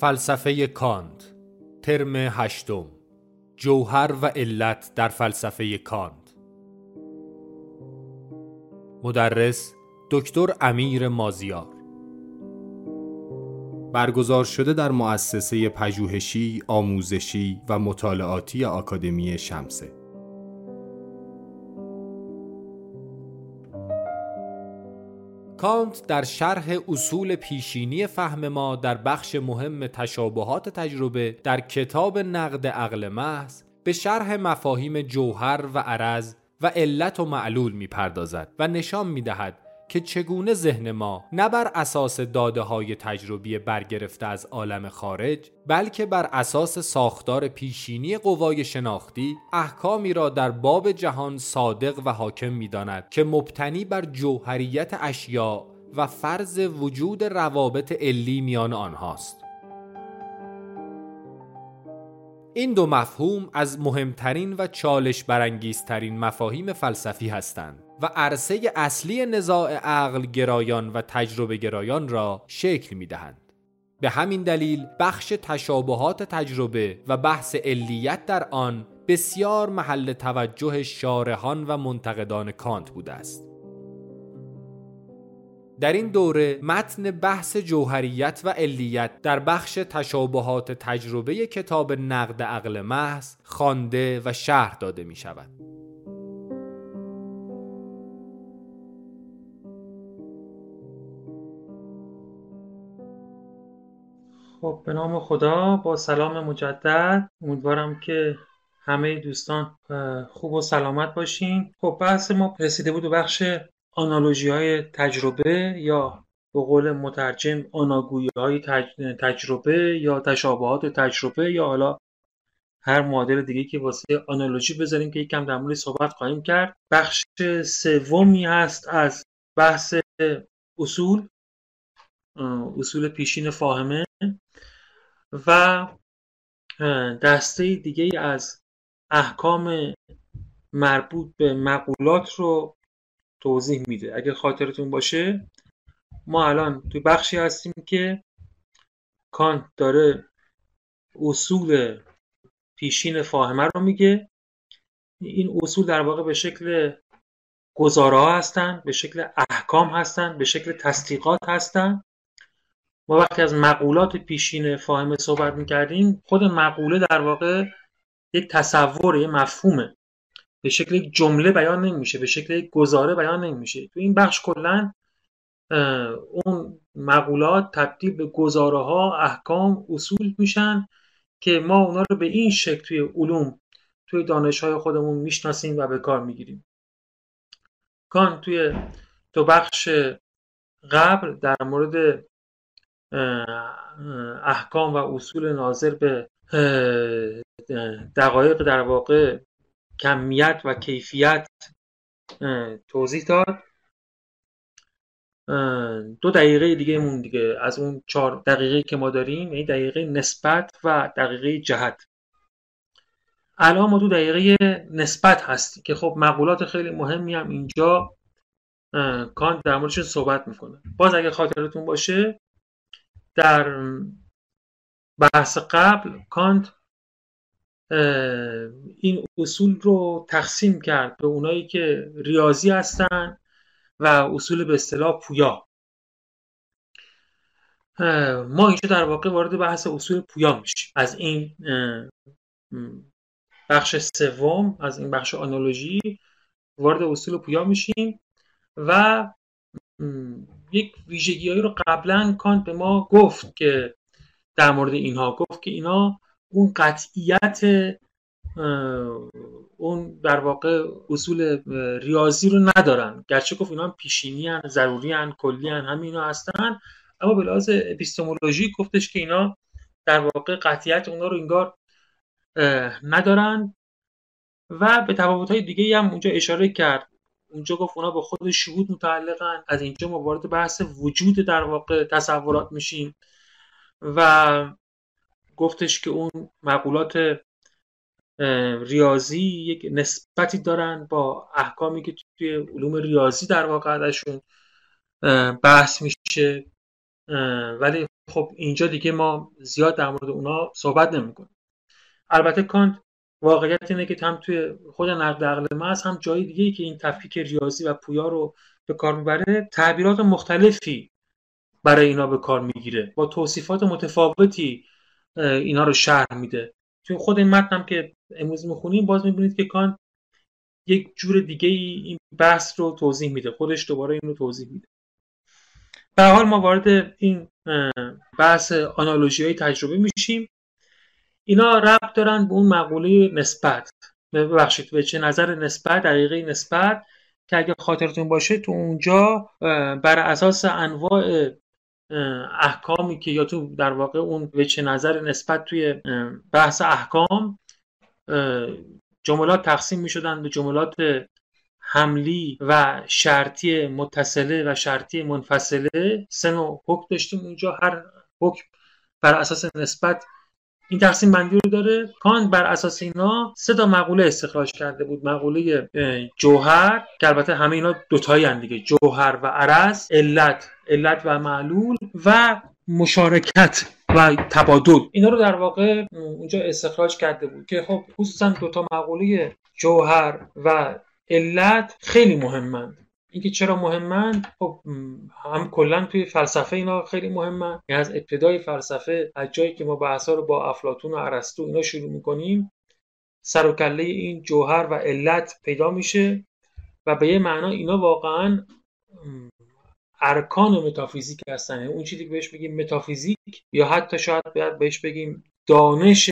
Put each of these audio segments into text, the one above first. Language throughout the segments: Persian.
فلسفه کانت ترم هشتم. جوهر و علت در فلسفه کانت. مدرس دکتر امیر مازیار. برگزار شده در مؤسسه پژوهشی، آموزشی و مطالعاتی آکادمی شمسه. کانت در شرح اصول پیشینی فهم ما در بخش مهم تشابهات تجربه در کتاب نقد عقل محض به شرح مفاهیم جوهر و عرض و علت و معلول می‌پردازد و نشان می‌دهد که چگونه ذهن ما نه بر اساس داده های تجربی برگرفته از عالم خارج بلکه بر اساس ساختار پیشینی قوای شناختی احکامی را در باب جهان صادق و حاکم می‌داند که مبتنی بر جوهریت اشیاء و فرض وجود روابط علی میان آنهاست. این دو مفهوم از مهمترین و چالش برانگیزترین مفاهیم فلسفی هستند. و عرصه اصلی نزاع عقل گرایان و تجربه گرایان را شکل می دهند. به همین دلیل بخش تشابهات تجربه و بحث علیت در آن بسیار محل توجه شارحان و منتقدان کانت بوده است. در این دوره متن بحث جوهریت و علیت در بخش تشابهات تجربه کتاب نقد عقل محض خوانده و شرح داده می شود. خب به نام خدا با سلام مجدد. امیدوارم که همه دوستان خوب و سلامت باشین. خب بحث ما رسیده بود به بخش آنالوژی های تجربه یا به قول مترجم آناگویی های تجربه یا تشابهات تجربه یا حالا هر معادل دیگه که واسه آنالوژی بذاریم که یکم در مورد صحبت خواهیم کرد. بخش سومی هست از بحث اصول اصول پیشین فاهمه. و دسته دیگه از احکام مربوط به مقولات رو توضیح میده. اگه خاطرتون باشه ما الان توی بخشی هستیم که کانت داره اصول پیشین فاهمه رو میگه. این اصول در واقع به شکل گزاره هستن به شکل احکام هستن به شکل تصدیقات هستن. ما وقتی از مقولات پیشین فاهمه صحبت می‌کردیم خود مقوله در واقع یک تصور یک مفهومه. به شکل یک جمله بیان نمیشه به شکل یک گزاره بیان نمیشه. تو این بخش کلا اون مقولات تبدیل به گزاره ها احکام اصول میشن که ما اونا رو به این شکل توی علوم توی دانش های خودمون می‌شناسیم و به کار می‌گیریم. کان توی دو بخش قبل در مورد احکام و اصول ناظر به دقایق در واقع کمیت و کیفیت توضیح داد. دو دقیقه دیگه مون دیگه. از اون چهار دقیقه که ما داریم این دقیقه نسبت و دقیقه جهت. الان ما دو دقیقه نسبت هست که خب مقولات خیلی مهمی هم اینجا کانت در موردشون صحبت می‌کنه. باز اگه خاطرتون باشه در بحث قبل کانت این اصول رو تقسیم کرد به اونایی که ریاضی هستن و اصول به اصطلاح پویا. ما اینجا در واقع وارد بحث اصول پویا میشیم. از این بخش سوم از این بخش آنالوژی وارد اصول پویا میشیم و یک ویژگیهایی رو قبلا کانت به ما گفت که در مورد اینها گفت که اینا اون قطعیت اون در واقع اصول ریاضی رو ندارن. گرچه گفت اینا پیشینی هن ضروری هن کلی هن همه اینا هستن. اما به لحاظ اپیستمولوژی گفتش که اینا در واقع قطعیت اونا رو انگار ندارن. و به تفاوت های دیگه هم اونجا اشاره کرد. اونجا گفت اونا به خود شهود متعلقن. از اینجا ما وارد بحث وجود در واقع تصورات میشیم. و گفتش که اون مقولات ریاضی یک نسبتی دارن با احکامی که توی علوم ریاضی در واقع ازشون بحث میشه. ولی خب اینجا دیگه ما زیاد در مورد اونا صحبت نمی‌کنیم. البته کانت واقعیت اینه که هم توی خود نقد عقل محض هم جای دیگه که این تفکیک ریاضی و پویا رو به کار می‌بره تعبیرات مختلفی برای اینا به کار می‌گیره. با توصیفات متفاوتی اینا رو شرح میده. توی خود این متن هم که امروز می‌خونیم باز می‌بینید که کان یک جور دیگه ای این بحث رو توضیح میده. خودش دوباره این رو توضیح میده. به حال ما وارد این بحث آنالوژی های تجربه میشیم. اینا ربط دارن به اون مقوله نسبت. ببخشید به چه نظر نسبت دقیقه نسبت که اگه خاطرتون باشه تو اونجا بر اساس انواع احکامی که یا تو در واقع اون وجه نظر نسبت توی بحث احکام جملات تقسیم می شدن به جملات حملی و شرطی متصله و شرطی منفصله. سه نوع حکم داشتیم اونجا. هر حکم بر اساس نسبت این تقسیم بندی رو داره. کانت بر اساس اینا سه تا مقوله استخراج کرده بود. مقوله جوهر که البته همه اینا دوتایی دیگه. جوهر و عرض علت علت و معلول و مشارکت و تبادل. اینا رو در واقع اونجا استخراج کرده بود که خب خصوصا دوتا مقوله جوهر و علت خیلی مهمند. اینکه چرا مهمن؟ خب هم کلا توی فلسفه اینا خیلی مهمن. یعنی از ابتدای فلسفه از جایی که ما بحثا رو با افلاتون و ارسطو اینا شروع می‌کنیم سر و کله این جوهر و علت پیدا میشه و به یه معنا اینا واقعا ارکان متافیزیک هستن. یعنی اون چیزی که بهش بگیم متافیزیک یا حتی شاید باید بهش بگیم دانش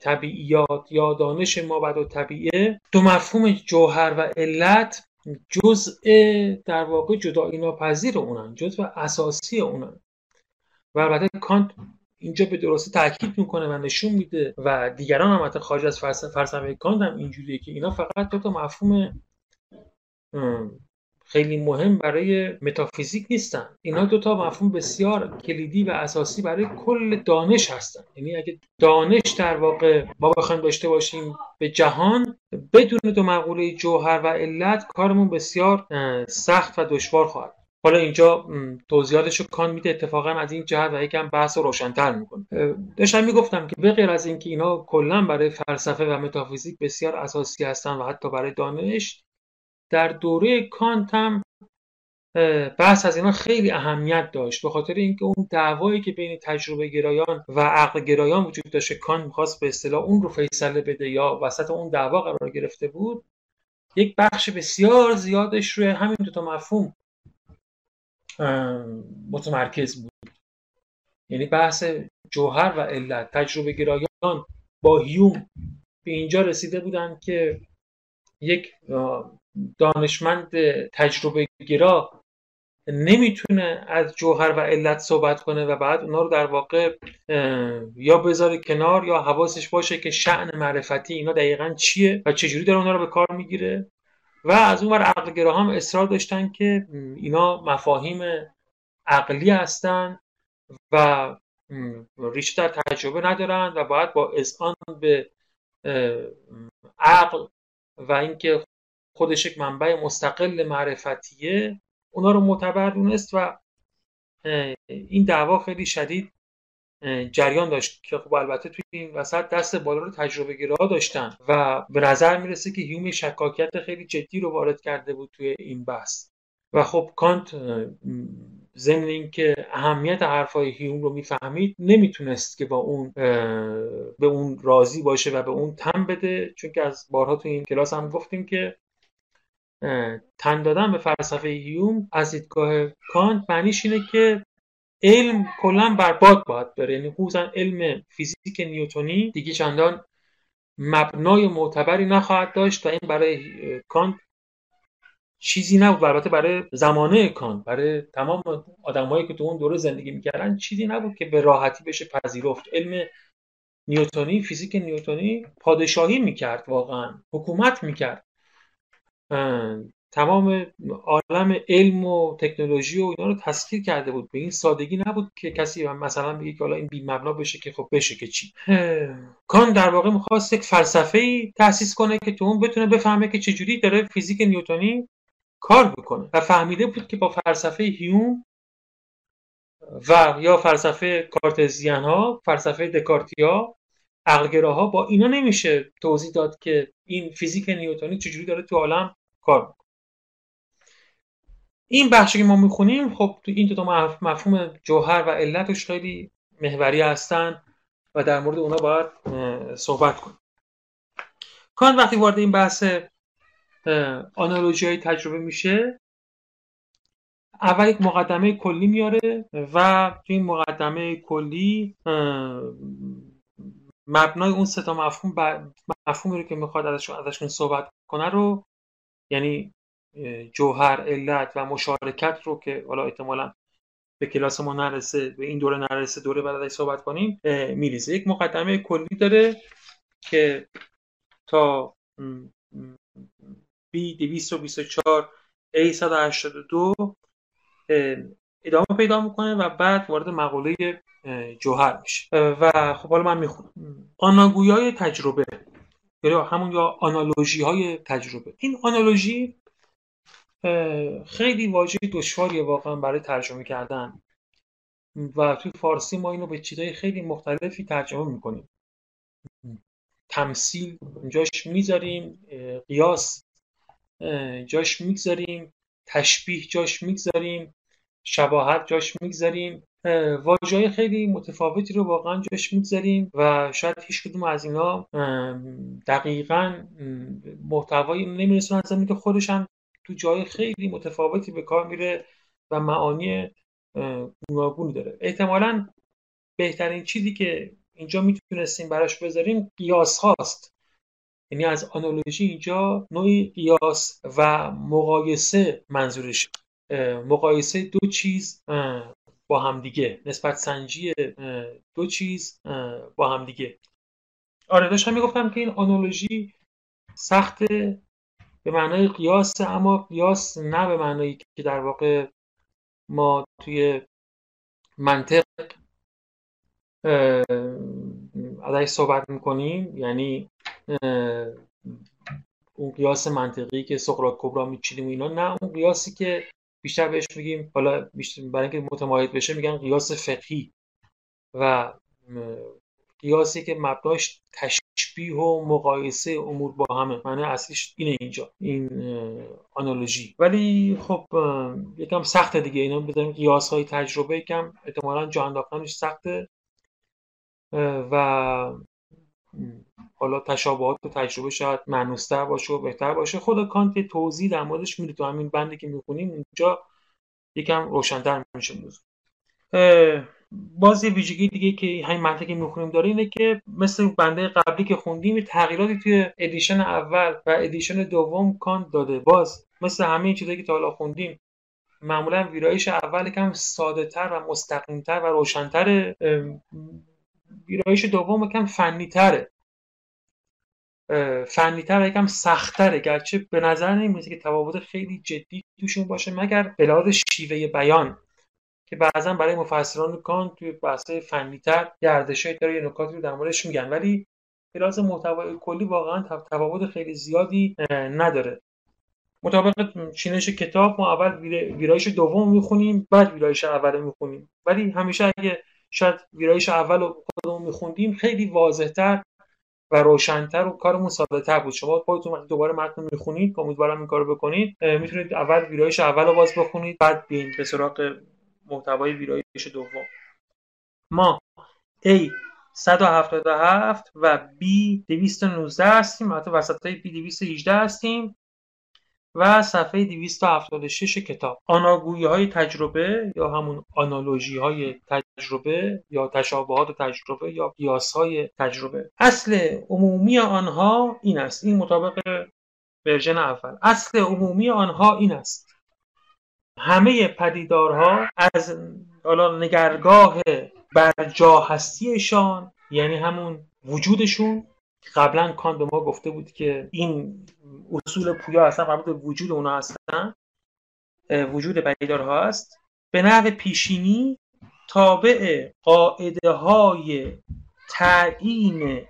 طبیعیات یا دانش ما بعد و طبیعه. دو مفهوم جوهر و علت جزء در واقع جدایی ناپذیر اونن جزء اساسی اونن. و البته کانت اینجا به درستی تاکید می‌کنه و نشون میده و دیگران هم حتی خارج از فلسفه کانت هم اینجوریه که اینا فقط دو تا مفهوم خیلی مهم برای متافیزیک نیستن. اینا دو تا مفهوم بسیار کلیدی و اساسی برای کل دانش هستن. یعنی اگه دانش در واقع ما بخوایم داشته باشیم به جهان بدون دو مقوله جوهر و علت کارمون بسیار سخت و دشوار خواهد حالا اینجا توضیحاتش رو کان میده اتفاقا از این جهت و یکم بحث رو روشنتر می‌کنه. داشتم می‌گفتم که به از اینکه اینا کلا برای فلسفه و متافیزیک بسیار اساسی هستن و حتی برای دانش در دوره کانت هم بحث از اینا خیلی اهمیت داشت. به خاطر اینکه اون دعوایی که بین تجربه گرایان و عقل گرایان وجود داشت کانت می‌خواست به اصطلاح اون رو فیصله بده یا وسط اون دعوا قرار گرفته بود یک بخش بسیار زیادش روی همین دوتا مفهوم متمرکز بود. یعنی بحث جوهر و علت. تجربه گرایان با هیوم به اینجا رسیده بودن که یک دانشمند تجربه گرا نمی‌تونه از جوهر و علت صحبت کنه و بعد اونا رو در واقع یا بذاره کنار یا حواسش باشه که شعن معرفتی اینا دقیقا چیه و چجوری داره اونا رو به کار می‌گیره. و از اون ور عقل هم اصرار داشتن که اینا مفاهیم عقلی هستن و ریشه در تجربه ندارن و باید با اذعان به عقل و اینکه خودش یک منبع مستقل معرفتیه اونا رو معتبر دونست و این دعوا خیلی شدید جریان داشت که خب البته توی این وسط دست بالا رو تجربه گیرها داشتن و به نظر می‌رسه که هیوم شکاکیت خیلی جدی رو وارد کرده بود توی این بحث. و خب کانت ضمن اینکه اهمیت حرفای هیوم رو می‌فهمید نمی‌تونست که با اون به اون راضی باشه و به اون تم بده چون که از بارها تو این کلاس هم گفتیم که تن دادن به فلسفه هیوم از دیدگاه کانت معنیش اینه که علم کلا برباد باید بره. یعنی خصوصا علم فیزیک نیوتونی دیگه چندان مبنای معتبری نخواهد داشت و این برای کانت چیزی نبود البته برای زمانه کانت برای تمام آدمایی که تو اون دوره زندگی می‌کردن چیزی نبود که به راحتی بشه پذیرفت. علم نیوتونی فیزیک نیوتونی پادشاهی می‌کرد واقعا. حکومت می‌کرد. تمام عالم علم و تکنولوژی و اینا رو تسخیر کرده بود. به این سادگی نبود که کسی مثلا بگه که حالا این بی مبنا بشه که خب بشه که چی. کان در واقع می‌خواست یک فلسفه ای تاسیس کنه که تو اون بتونه بفهمه که چجوری داره فیزیک نیوتونی کار بکنه و فهمیده بود که با فلسفه هیوم و یا فلسفه کارتزیان ها فلسفه دکارتیا عقلگراها با اینا نمیشه توضیح داد که این فیزیک نیوتونی چجوری داره تو عالم کار این بخشی که ما می‌خونیم خب تو این دو مفهوم جوهر و علتش خیلی محوری هستن و در مورد اونا باید صحبت کنیم. کان وقتی وارد این بحث آنالوژی های تجربه میشه اول یک مقدمه کلی میاره و تو این مقدمه کلی مبنای اون سه تا مفهوم مفهومی رو که می‌خواد ازشون ازشون صحبت کنه رو یعنی جوهر علت و مشارکت رو که حالا احتمالا به کلاس ما نرسه به این دوره نرسه دوره بعد صحبت کنیم میریزه. یک مقدمه کلی داره که تا B 224 A 182 ادامه پیدا می‌کنه و بعد وارد مقاله جوهر میشه. و خب حالا من می‌خونم. آناگویای تجربه. یا همون یا آنالوژی های تجربه. این آنالوژی خیلی واژه دشواریه واقعا برای ترجمه کردن. و توی فارسی ما اینو به چیزهای خیلی مختلفی ترجمه می‌کنیم. تمثیل جاش می‌ذاریم قیاس جاش می‌گذاریم تشبیه جاش می‌گذاریم. شباهت جاش می‌گذاریم. واژه خیلی متفاوتی رو واقعا جاش می‌گذاریم و شاید هیچ کدوم از اینا دقیقا محتوایی از زمین که خودش هم تو جای خیلی متفاوتی به کار میره و معانی گوناگونی داره. احتمالا بهترین چیزی که اینجا می‌تونستیم براش بذاریم قیاس هاست. یعنی از آنالوژی اینجا نوعی قیاس و مقایسه منظورش مقایسه دو چیز با همدیگه نسبت سنجی دو چیز با همدیگه آره داشتم می‌گفتم که این آنالوژی سخت به معنای قیاس اما قیاس نه به معنایی که در واقع ما توی منطق ازش صحبت می‌کنیم. یعنی اون قیاس منطقی که سقراط کبرا میچینیم اینا نه اون قیاسی که بیشتر بهش میگیم حالا بیشتر برای اینکه متمایز بشه میگن قیاس فقهی و قیاسی که مبناش تشبیه و مقایسه امور با همه. معنی اصلیش اینه اینجا این آنالوژی. ولی خب یکم سخته دیگه. اینا بذاریم قیاس های تجربه. یکم احتمالا جا انداختنش سخته. و حالا تشابهات و تجربه شاید معنوستر باشه و بهتر باشه. خود کانت توضیح در موردش میده تو همین بندی که می‌خونیم اونجا یکم روشنتر میشه موضوع. باز یه ویژگی دیگه که همین متنی که می‌خونیم داره اینه که مثل بند قبلی که خوندیم تغییراتی توی edition اول و edition دوم کانت داده. باز مثل همه چیزایی که تا حالا خوندیم معمولا ویرایش اول کم ساده تر و مستقیم و روشنتر ویرایش دوم کم فنی تره فنی تر یکم سختره گرچه به نظر نمی‌رسه که تفاوت خیلی جدی توشون باشه مگر به لحاظ شیوه بیان که بعضا برای مفسران کان توی بحث فنی تر گردشای داره یه نکاتی رو در موردش میگن. ولی به لحاظ محتوای کلی واقعا تفاوت خیلی زیادی نداره. مطابق چینش کتاب ما اول ویرایش دوم می‌خونیم بعد ویرایش اول می‌خونیم. ولی همیشه اگه شاید ویرایش اول رو خودمون میخوندیم خیلی واضحتر و روشنتر و کارمون ساده تر بود. شما خودتون دوباره متن می‌خونید امیدوارم این کارو بکنید می‌تونید اول ویرایش اول رو باز بخونید بعد بین به سراغ محتوای ویرایش دوم. ما A 177 و B 219 هستیم. حتی وسط های B 218 هستیم. و صفحه 276 کتاب. آناگویی های تجربه یا همون آنالوژی های تجربه یا تشابهات تجربه یا قیاس های تجربه. اصل عمومی آنها این است. این مطابق ورژن اول. اصل عمومی آنها این است. همه پدیدارها از حالا نگرگاه برجا هستیشان یعنی همون وجودشون قبلا کان به ما گفته بود که این اصول پویا اصلا به وجود اونا هستن. وجود پدیدارها هست. به نحو پیشینی تابع قاعده های تعیین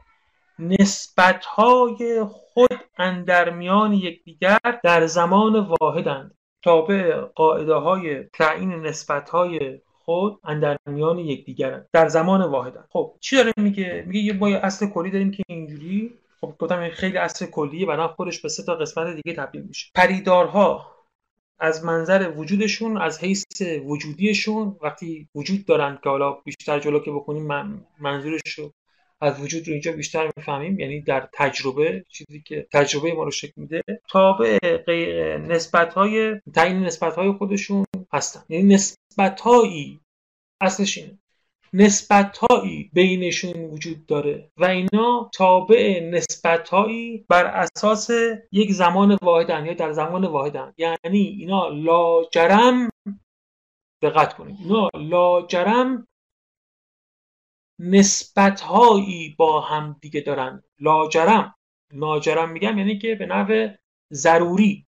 نسبت های خود اندرمیان یکدیگر در زمان واحدند. تابع قاعده های تعیین نسبت های خود در میان یکدیگرن. در زمان واحدن. خب چی داره میگه؟ میگه یه ما اصل کلی داریم که اینجوری. خب گفتم خیلی اصل کلیه بعدا خودش به سه تا قسمت دیگه تبدیل میشه. پریدارها از منظر وجودشون از حیث وجودیشون وقتی وجود دارن که حالا بیشتر جلو که بکنیم من منظورش رو از وجود رو اینجا بیشتر می‌فهمیم. یعنی در تجربه چیزی که تجربه ما رو شکل میده تابع نسبت های تعیین نسبت های خودشون هستن. یعنی نسبت هایی اصلش اینه. نسبتهایی بینشون وجود داره و اینا تابع نسبتهایی بر اساس یک زمان واحدن یا در زمان واحدن. یعنی اینا لاجرم دقت کنید. اینا لاجرم نسبتهایی با هم دیگه دارن. لاجرم. لاجرم میگم یعنی که به نحو ضروری.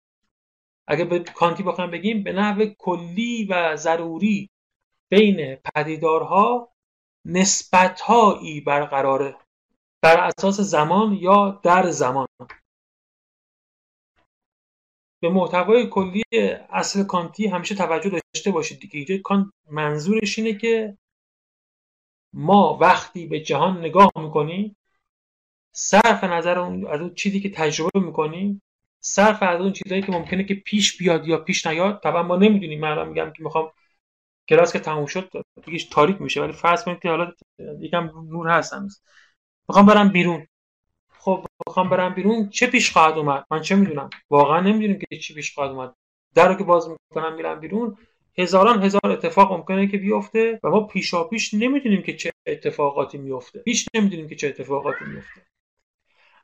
اگه به کانتی بخوام بگیم به نحو کلی و ضروری بین پدیدارها نسبتهایی برقراره. بر اساس زمان یا در زمان. به محتوای کلی اصل کانتی همیشه توجه داشته باشید دیگه. اینجا کانت منظورش اینه که ما وقتی به جهان نگاه می‌کنیم صرف نظر از اون چیزی که تجربه می‌کنیم صرف از اون چیزهایی که ممکنه که پیش بیاد یا پیش نیاد. طبعا ما نمی‌دونیم. من میگم که می‌خوام کلاس که تموم شد دیگه تاریک میشه ولی فرض کنید که حالا یکم نور هست هنوز می‌خوام برم بیرون. خب می‌خوام برم بیرون. چه پیش خواهد اومد؟ من چه می‌دونم؟ واقعا نمی‌دونیم که چی پیش خواهد اومد. در رو که باز می‌کنم میرم بیرون هزاران هزار اتفاق ممکنه که بیفته و ما پیشا پیش نمی‌دونیم که چه اتفاقاتی میفته پیش نمی‌دونیم که چه اتفاقاتی میفته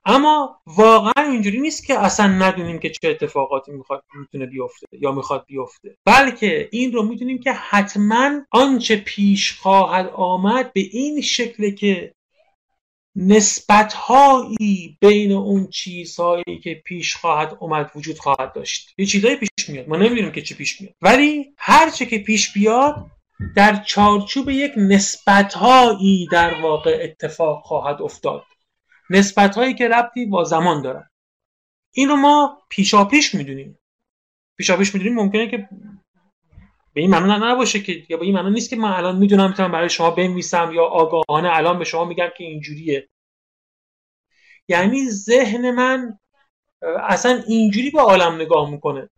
اما واقعا اینجوری نیست که اصلا ندونیم که چه اتفاقاتی می‌خواد می‌تونه بیفته یا می‌خواد بیفته. بلکه این رو می‌دونیم که حتما آنچه پیش خواهد آمد به این شکل که نسبتهایی بین اون چیزهایی که پیش خواهد اومد وجود خواهد داشت. یه چیزهایی پیش میاد. ما نمی‌دونیم که چی پیش میاد. ولی هرچه که پیش بیاد در چارچوب یک نسبتهایی در واقع اتفاق خواهد افتاد. نسبت هایی که ربطی با زمان دارن. این رو ما پیشا پیش می‌دونیم. پیشا پیش می‌دونیم ممکنه که به این معنا نباشه که یا به این معنا نیست که من الان می‌دونم می‌تونم برای شما بنویسم یا آگاهانه الان به شما میگم که اینجوریه. یعنی ذهن من اصلا اینجوری به عالم نگاه می‌کنه.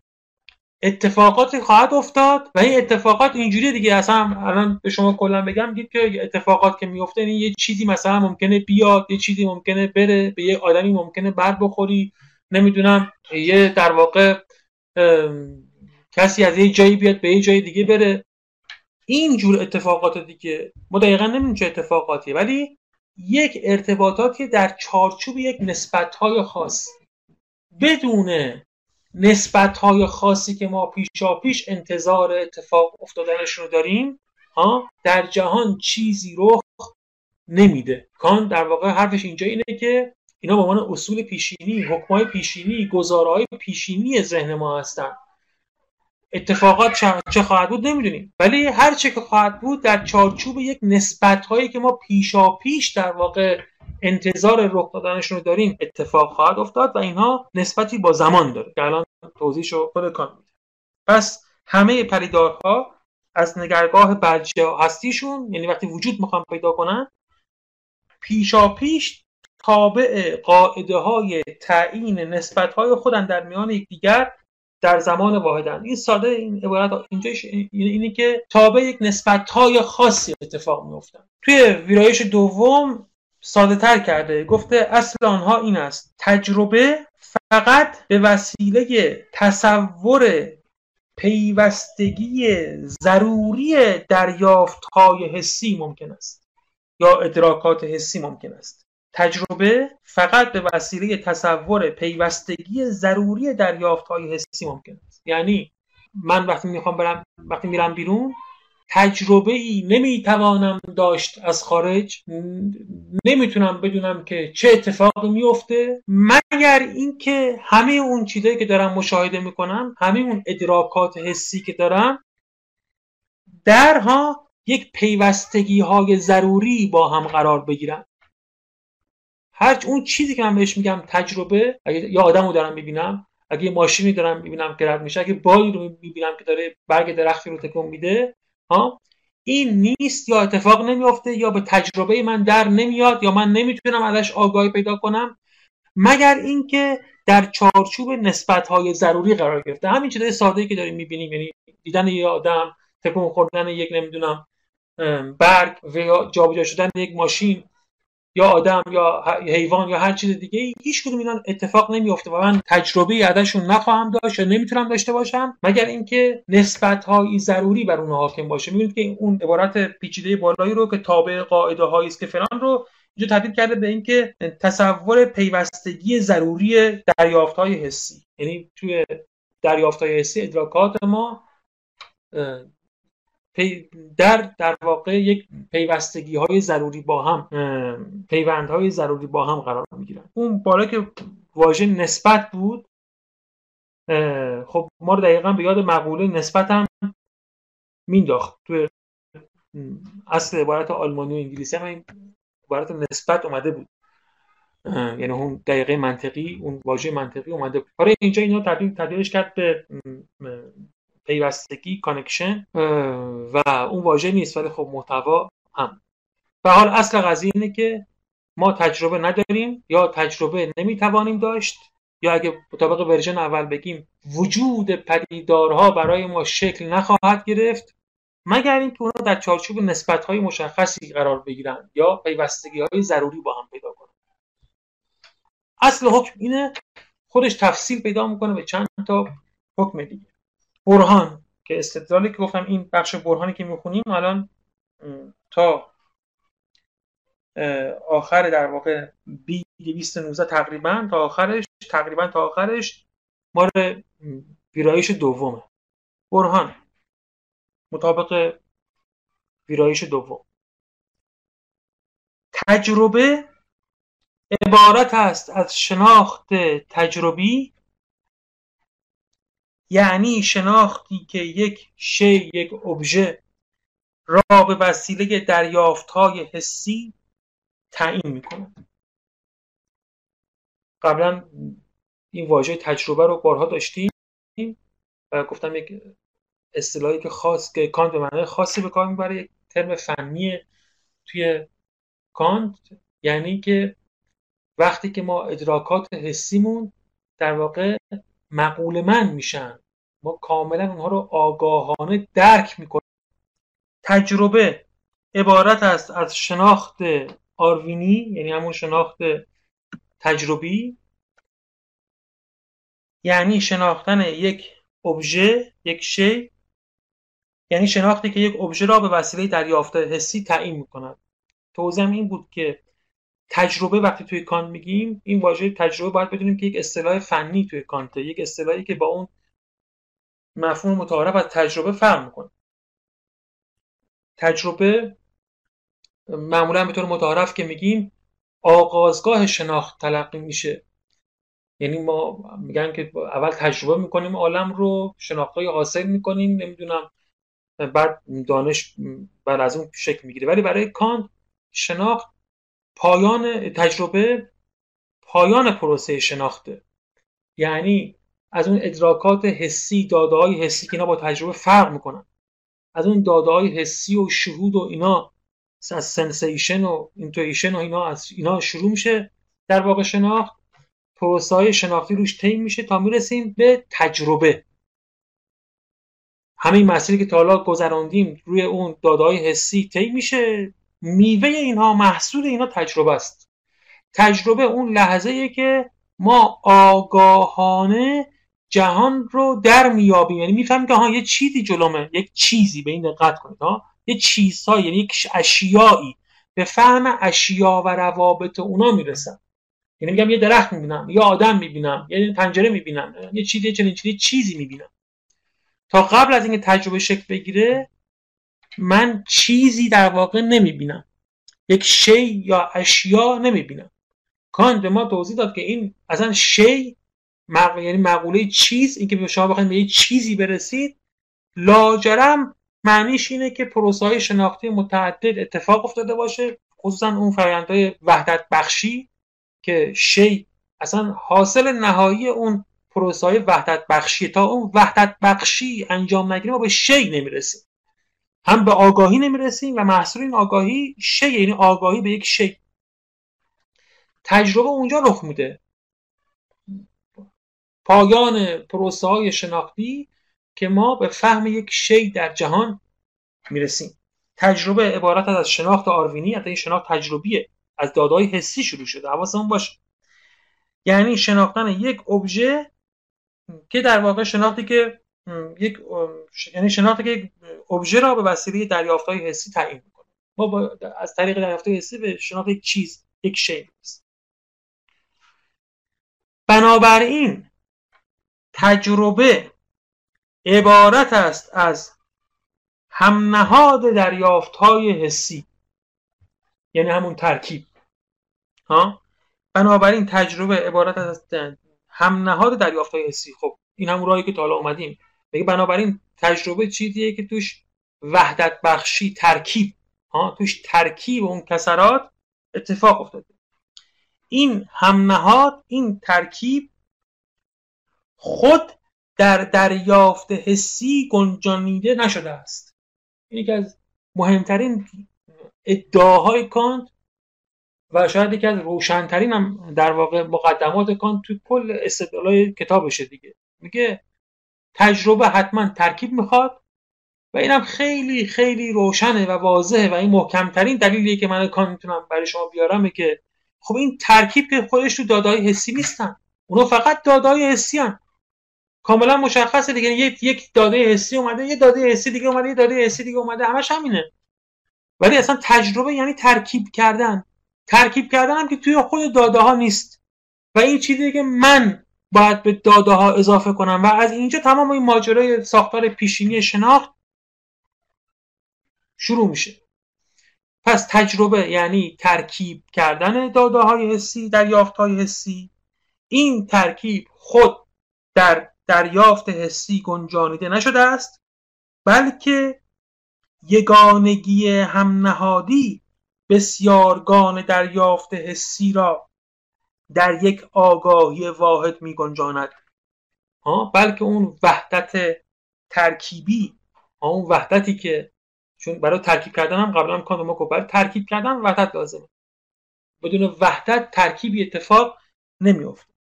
اتفاقاتی خواهد افتاد و این اتفاقات اینجوری دیگه. اصلا الان به شما کلا بگم دید که اتفاقات که میفته یه چیزی مثلا ممکنه بیاد یه چیزی ممکنه بره به یه آدمی ممکنه بر بخوری. نمی‌دونم یه در واقع کسی از یه جایی بیاد به یه جای دیگه بره. این جور اتفاقات دیگه ما دقیقا نمی‌دونیم چه اتفاقاتیه ولی یک ارتباطاتی در چارچوب یک نسبت های خاص بدون نسبت های خاصی که ما پیشا پیش انتظار اتفاق افتادنش رو داریم ها در جهان چیزی رخ نمیده. کان در واقع حرفش اینجا اینه که اینا به عنوان اصول پیشینی حکمای پیشینی گزارهای پیشینی ذهن ما هستن. اتفاقات چه خواهد بود نمی‌دونیم. ولی هر چه که خواهد بود در چارچوب یک نسبت هایی که ما پیشا پیش در واقع انتظار رخ دادنشون رو داریم اتفاق خواهد افتاد و اینها نسبتی با زمان داره. که الان توضیحشو خود کان میده. پس همه پریدارها از نگرگاه برجه هستیشون یعنی وقتی وجود می‌خوان پیدا کنن پیشا پیش تابع قاعده های تعیین نسبت های خودن در میان یکدیگر در زمان واحدن. این ساده این عبارت اینجا اینه که تابع یک نسبت های خاصی اتفاق میفتن توی ویرایش دوم ساده تر کرده. گفته اصل آنها این است. تجربه فقط به وسیله تصور پیوستگی ضروری دریافت های حسی ممکن است یا ادراکات حسی ممکن است. تجربه فقط به وسیله تصور پیوستگی ضروری دریافت های حسی ممکن است. یعنی من وقتی می‌خوام برم وقتی میرم بیرون تجربه ای نمی‌توانم داشت از خارج. نمی‌تونم بدونم که چه اتفاقی میفته مگر اینکه همه اون چیزایی که دارم مشاهده می‌کنم همه اون ادراکات حسی که دارم درها یک پیوستگی های ضروری با هم قرار بگیرن. هر اون چیزی که من بهش میگم تجربه یا آدم رو دارم می‌بینم اگه یه ماشینی دارم می‌بینم که رد میشه اگه بایی رو می‌بینم که داره برگ درختی رو تکون میده ها؟ این نیست یا اتفاق نمیافته یا به تجربه من در نمیاد یا من نمی‌تونم ازش آگاهی پیدا کنم؟ مگر اینکه در چارچوب نسبت های ضروری قرار گرفته. همین چیزای ساده ای که داریم می‌بینیم یعنی دیدن یه آدم تکون خوردن یک نمی‌دونم برگ و جابجا شدن یک ماشین یا آدم یا حیوان یا هر چیز دیگه هیچ کدوم اینا اتفاق نمیافته و من تجربه ازشون نخواهم داشت یا نمی‌تونم داشته باشم مگر اینکه نسبت هایی ضروری بر اون حاکم باشه. می‌بینید که اون عبارت پیچیده بالایی رو که تابع قاعده هایی است که فلان رو اینجا تبدیل کرده به اینکه تصور پیوستگی ضروری دریافت های حسی. یعنی توی دریافت های حسی ادراکات ما در در واقع یک پیوستگی های ضروری با هم پیوند های ضروری با هم قرار می‌گیرن. اون بالا که واژه نسبت بود خب ما رو دقیقا به یاد مقوله نسبت هم مینداخت توی اصل عبارت آلمانی و انگلیسی هم این عبارت نسبت اومده بود. یعنی اون دقیقا منطقی اون واژه منطقی اومده بود. برای اینجا اینا تبدیل تبدیلش کرد به پیوستگی connection و اون واژه نیست ولی خب محتوا هم. به حال اصل قضیه اینه که ما تجربه نداریم یا تجربه نمی‌توانیم داشت یا اگه مطابق version اول بگیم وجود پدیدارها برای ما شکل نخواهد گرفت مگر اینکه اونها در چارچوب نسبت های مشخصی قرار بگیرن یا پیوستگی های ضروری با هم پیدا کنن اصل حکم اینه خودش تفصیل پیدا می‌کنه به چند تا حکم دیگه. برهان که استدلالی که گفتم این بخش برهانی که می‌خونیم الان تا آخر در واقع بی 219 تقریبا تا آخرش تقریبا تا آخرش مال ویرایش دومه. برهان مطابق ویرایش دوم. تجربه عبارت است از شناخت تجربی یعنی شناختی که یک شی یک ابژه را به وسیله دریافت های حسی تعیین می‌کنه. قبلا این واژه تجربه رو بارها داشتیم و گفتم یک اصطلاحی که خاص که کانت به معنای خاصی به کار می‌بره یک ترم فنی توی کانت. یعنی که وقتی که ما ادراکات حسیمون در واقع مقول من میشن. ما کاملا اونها رو آگاهانه درک می‌کنیم. تجربه عبارت است از شناخت آروینی یعنی همون شناخت تجربی. یعنی شناختن یک ابژه یک شی. یعنی شناختی که یک ابژه را به وسیله دریافت حسی تعیین می‌کند. توضیحم این بود که تجربه وقتی توی کانت میگیم این واژه تجربه باید بدونیم که یک اصطلاح فنی توی کانته یک اصطلاحی که با اون مفهوم متعارف از تجربه فرق می‌کنه. تجربه معمولا به طور متعارف که میگیم آغازگاه شناخت تلقی میشه. یعنی ما میگن که اول تجربه می‌کنیم عالم رو شناختهای حاصل می‌کنیم نمی‌دونم بعد دانش بعد از اون شکل می‌گیره. ولی برای کانت شناخت پایان تجربه پایان پروسه شناخته یعنی از اون ادراکات حسی داده های حسی که اینا با تجربه فرق می‌کنن. از اون داده های حسی و شهود و اینا از sensation و intuition و اینا از اینا شروع میشه در واقع شناخت. پروسه های شناختی روش طی میشه تا می‌رسیم به تجربه. همین مسیری که تا حالا گذراندیم روی اون داده های حسی طی میشه. میوه اینها محصول اینا تجربه است. تجربه اون لحظه که ما آگاهانه جهان رو در میابیم یعنی می‌فهمیم که ها یه چیزی جلومه. یک چیزی به این دقت کنید ها یه چیزهایی یعنی یک اشیایی. به فهم اشیا و روابط اونا می‌رسم. یعنی میگم یه درخت می‌بینم یه آدم می‌بینم یه پنجره می‌بینم یه چیزی چنین چیزی چیزی می‌بینم. تا قبل از اینکه تجربه شکل بگیره من چیزی در واقع نمی‌بینم. یک شی یا اشیا نمی‌بینم. کانت به ما توضیح داد که این اصلا شی مق... یعنی مقوله چیز اینکه به شما بخواید به یه چیزی برسید لاجرم معنیش اینه که پروسه های شناختی متعدد اتفاق افتاده باشه خصوصا اون فرآیندهای وحدت بخشی که شی اصلا حاصل نهایی اون پروسه های وحدت بخشی. تا اون وحدت بخشی انجام نگیره ما به شی نمی‌رسیم. هم به آگاهی نمی‌رسیم و محصول این آگاهی شی یعنی آگاهی به یک شی. تجربه اونجا رخ میده. پایان پروسه های شناختی که ما به فهم یک شی در جهان می‌رسیم. تجربه عبارت از شناخت آروینی حتی این شناخت تجربیه. از دادای حسی شروع شده. حواسمون باشه. یعنی شناختن یک ابژه که در واقع شناختی که یک یعنی شناختی که یک ابژه را به وسیله دریافت‌های حسی تعیین می‌کنه. ما با از طریق دریافت‌های حسی به شناخت یک چیز یک شی می‌رسیم. بنابراین تجربه عبارت است از هم نهاد دریافت های حسی یعنی همون ترکیب. ها؟ بنابراین تجربه عبارت از هم نهاد دریافت های حسی. خب این همون راهی که تا حالا اومدیم. میگه بنابراین تجربه چیزیه که توش وحدت بخشی ترکیب. ها توش ترکیب اون کسرات اتفاق افتاده. این هم نهاد این ترکیب خود در دریافت حسی گنجانیده نشده است. یکی از مهمترین ادعاهای کانت و شاید یکی از روشنترین هم در واقع مقدمات کانت توی کل استدلالای کتابشه دیگه. میگه تجربه حتما ترکیب می‌خواد و اینم خیلی خیلی روشنه و واضحه و این محکمترین دلیلیه که من کانت می‌تونم برای شما بیارم که خب این ترکیب که خودش تو دادای حسی نیستن. اونا فقط دادای حسی هن. کاملا مشخصه دیگه. یک داده حسی اومده یه داده حسی دیگه اومده یه داده حسی دیگه اومده. همش همینه. ولی اصلا تجربه یعنی ترکیب کردن. ترکیب کردن هم که توی خود داده ها نیست. و این چیزی که من باید به داده ها اضافه کنم. و از اینجا تمام این ماجرای ساختار پیشینی شناخت شروع میشه. پس تجربه یعنی ترکیب کردن داده های حسی دریافت های حسی. این ترکیب خود در دریافت حسی گنجانیده نشده است بلکه یگانگی هم نهادی بسیارگان دریافت حسی را در یک آگاهی واحد می گنجاند بلکه اون وحدت ترکیبی اون وحدتی که چون برای ترکیب کردن هم قبلا هم کانت ما برای ترکیب کردن وحدت لازمه. بدون وحدت ترکیبی اتفاق نمیافته.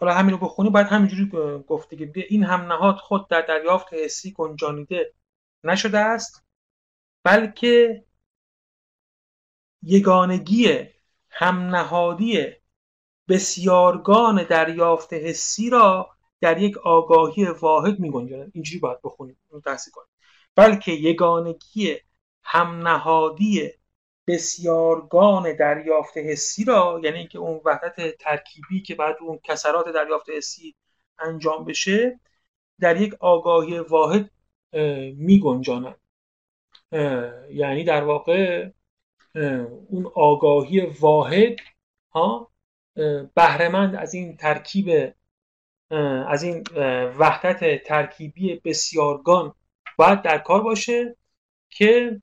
حالا همین رو بخونی باید همینجوری گفته که این هم نهاد خود در دریافت حسی گنجانیده نشده است بلکه یگانگی هم نهادی بسیارگان دریافت حسی را در یک آگاهی واحد می اینجوری باید بخونیم تحصیل کنیم. بلکه یگانگی هم نهادی بسیارگان دریافت حسی را یعنی اینکه اون وحدت ترکیبی که بعد اون کسرات دریافت حسی انجام بشه در یک آگاهی واحد می گنجاند یعنی در واقع اون آگاهی واحد ها بهرهمند از این ترکیب از این وحدت ترکیبی بسیارگان باید در کار باشه که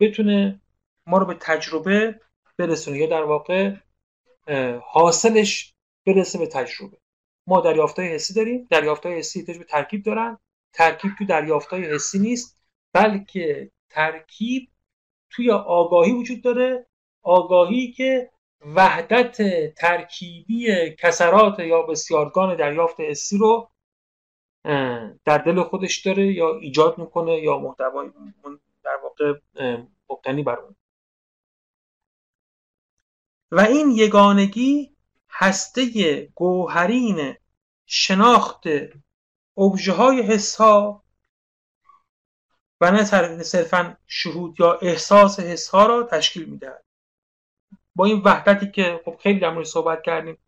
بتونه ما رو به تجربه برسونه یا در واقع حاصلش برسه به تجربه. ما دریافتای حسی داریم دریافتای حسی احتیاج به ترکیب دارن. ترکیب تو دریافتای حسی نیست بلکه ترکیب توی آگاهی وجود داره. آگاهی که وحدت ترکیبی کسرات یا بسیارگان دریافت حسی رو در دل خودش داره یا ایجاد می‌کنه یا محتوای در واقع مبتنی بر اون. و این یگانگی هسته گوهرین شناخت ابژه های حس و نه صرفا شهود یا احساس حس ها را تشکیل می‌دهد. با این وحدتی که خب خیلی در مورد صحبت کردیم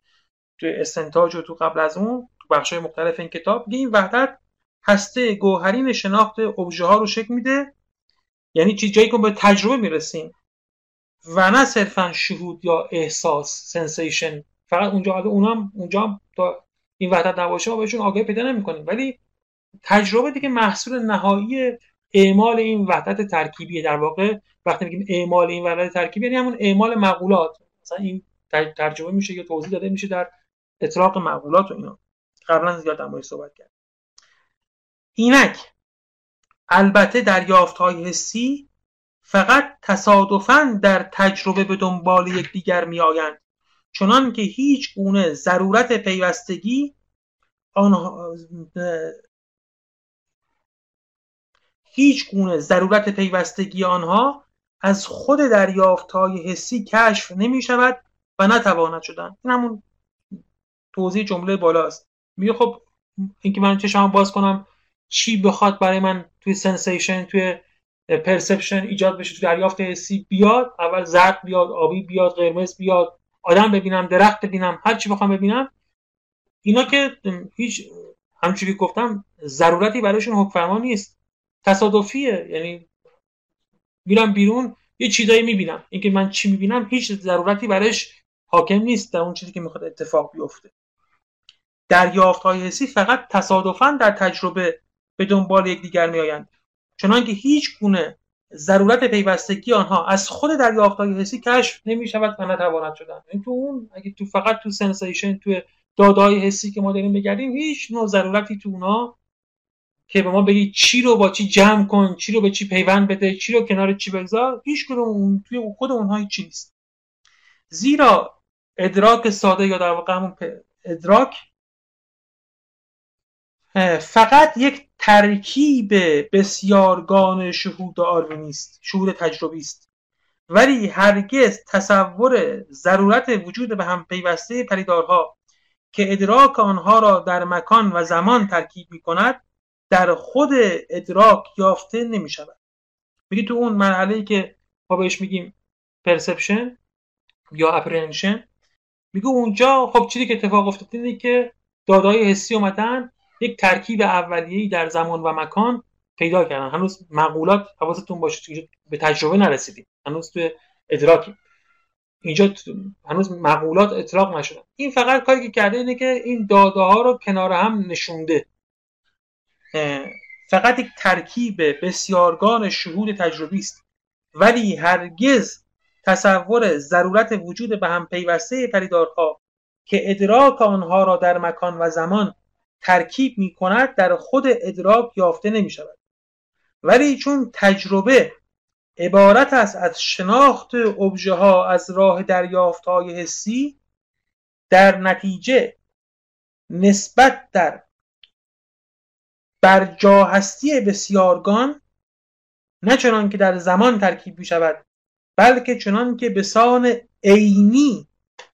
تو استنتاج و تو قبل از اون تو بخش های مختلف این کتاب این وحدت هسته گوهرین شناخت ابژه ها رو شکل میده. یعنی چی جایی که به تجربه می‌رسیم. و نه صرفا شهود یا احساس sensation فقط اونجا اونم اونجا تا این وحدت نباشه ما بهشون آگاهی پیدا نمی‌کنیم. ولی تجربه دیگه محصول نهایی اعمال این وحدت ترکیبی در واقع وقتی میگیم اعمال این وحدت ترکیبی یعنی همون اعمال مقولات مثلا این ترجمه میشه یا توضیح داده میشه در اطلاق مقولات و اینا. قبلا زیاد در صحبت کرد اینک البته دریافت های حسی فقط تصادفاً در تجربه به دنبال یکدیگر میآیند. چنان که هیچ گونه ضرورت پیوستگی آنها هیچ گونه ضرورت پیوستگی آنها از خود دریافت های حسی کشف نمی شود و نتواند شدن. این همون توضیح جمله بالاست. میگه خب اینکه من چشم باز کنم چی بخواد برای من توی sensation توی perception ایجاد بشه توی دریافت حسی بیاد؟ اول زرد بیاد آبی بیاد قرمز بیاد آدم ببینم درخت ببینم هر چی بخوام ببینم. اینا که هیچ همچونی که گفتم ضرورتی برایشون حکم نیست. تصادفیه. یعنی میرم بیرون یه چیزایی می‌بینم. اینکه من چی می‌بینم هیچ ضرورتی برایش حاکم نیست در اون چیزی که می‌خواد اتفاق بیفته. دریافت های حسی فقط تصادفا در تجربه به دنبال یکدیگر میآیند. چنانکه هیچ گونه ضرورت پیوستگی آنها از خود دریافت های حسی کشف نمی شود و نتواند شدن. این تو اون اگه تو فقط تو sensation تو داده‌های حسی که ما داریم بگردیم هیچ نوع ضرورتی تو اونا که به ما بگی چی رو با چی جمع کن چی رو به چی پیوند بده چی رو کنار چی بگذار هیچ کدوم اون توی خود اونها چی نیست. زیرا ادراک ساده یا در واقع همون ادراک فقط یک ترکیب بسیارگان شهود آرمینی است شهود تجربی است. ولی هرگز تصور ضرورت وجود به هم پیوسته پریدارها که ادراک آنها را در مکان و زمان ترکیب می کند در خود ادراک یافته نمی شود میگه تو اون مرحله ای که ما بهش میگیم perception یا apprehension میگه اونجا خب چیزی که اتفاق افتاده اینه که داده‌های حسی اومدن یک ترکیب اولیه‌ای در زمان و مکان پیدا کردن. هنوز مقولات حواستون باشه به تجربه نرسیدیم. هنوز تو ادراکیم. اینجا هنوز مقولات اطلاق نشدن. این فقط کاری که کرده اینه که این داده ها رو کنار هم نشونده. فقط یک ترکیب بسیارگان شهود تجربی است. ولی هرگز تصور ضرورت وجود به هم پیوسته پریدارها که ادراک آنها را در مکان و زمان ترکیب می کند در خود ادراک یافته نمی شود. ولی چون تجربه عبارت است از شناخت ابژه ها از راه دریافت های حسی در نتیجه نسبت در بر جا هستی بسیارگان نه چنان که در زمان ترکیب می شود بلکه چنان که به سان عینی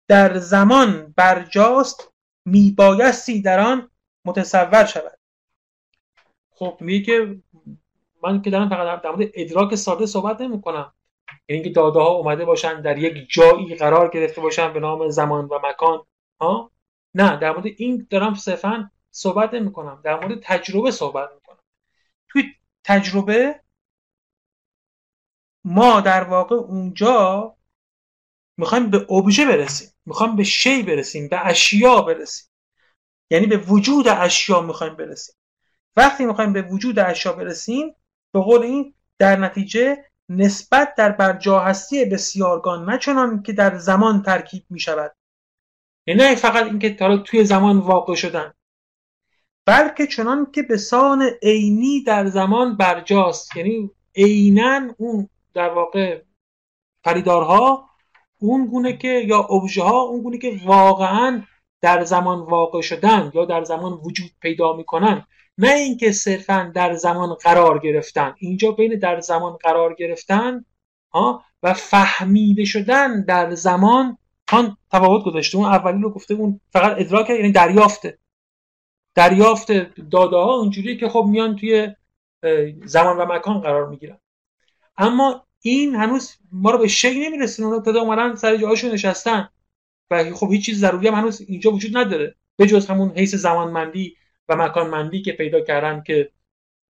در زمان برجاست میبایستی در آن متصور شود. خب میگه که من که دارم فقط در مورد ادراک ساده صحبت نمی کنم یعنی اینکه داده ها اومده باشن در یک جایی قرار گرفته باشن به نام زمان و مکان ها؟ نه در مورد این دارم صرفا صحبت نمی کنم در مورد تجربه صحبت می کنم توی تجربه ما در واقع اونجا می‌خوایم به ابژه برسیم. می‌خوایم به شی برسیم به اشیا برسیم. یعنی به وجود اشیا می‌خوایم برسیم. وقتی می‌خوایم به وجود اشیا برسیم به قول این در نتیجه نسبت در برجا هستی بسیارگان نه چنان که در زمان ترکیب می شود یعنی فقط اینکه تا توی زمان واقع شدن. بلکه چنان که به سان عینی در زمان برجاست. یعنی عینا اون در واقع پریدارها اون گونه که یا ابژه ها اون گونه که واقعا در زمان واقع شدن یا در زمان وجود پیدا می‌کنن. نه اینکه صرفا در زمان قرار گرفتن. اینجا بین در زمان قرار گرفتن ها و فهمیده شدن در زمان کان تفاوت گذاشته. اون اولی رو گفته اون فقط ادراک یعنی دریافته دریافت داده ها اونجوری که خب میان توی زمان و مکان قرار می‌گیرن. اما این هنوز ما رو به شی نمیرسونه. تا اومدن سر جاهاشون نشستن. و خب هیچ چیز ضروری هم هنوز اینجا وجود نداره. به جز همون حیث زمانمندی و مکانمندی که پیدا کردن که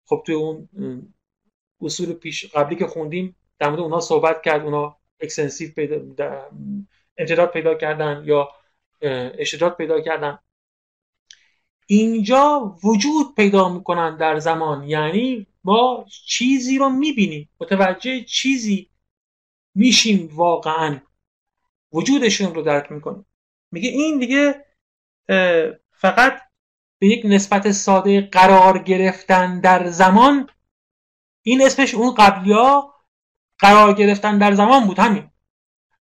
خب توی اون اصول پیش قبلی که خوندیم در مورد اونها صحبت کرد. اونها extensive پیدا امتداد پیدا کردن یا اشتداد پیدا کردن. اینجا وجود پیدا می‌کنن در زمان. یعنی ما چیزی رو می‌بینیم. متوجه چیزی میشیم واقعا. وجودشون رو درک می‌کنیم. میگه این دیگه فقط به یک نسبت ساده قرار گرفتن در زمان. این اسمش اون قبلیا قرار گرفتن در زمان بود همین.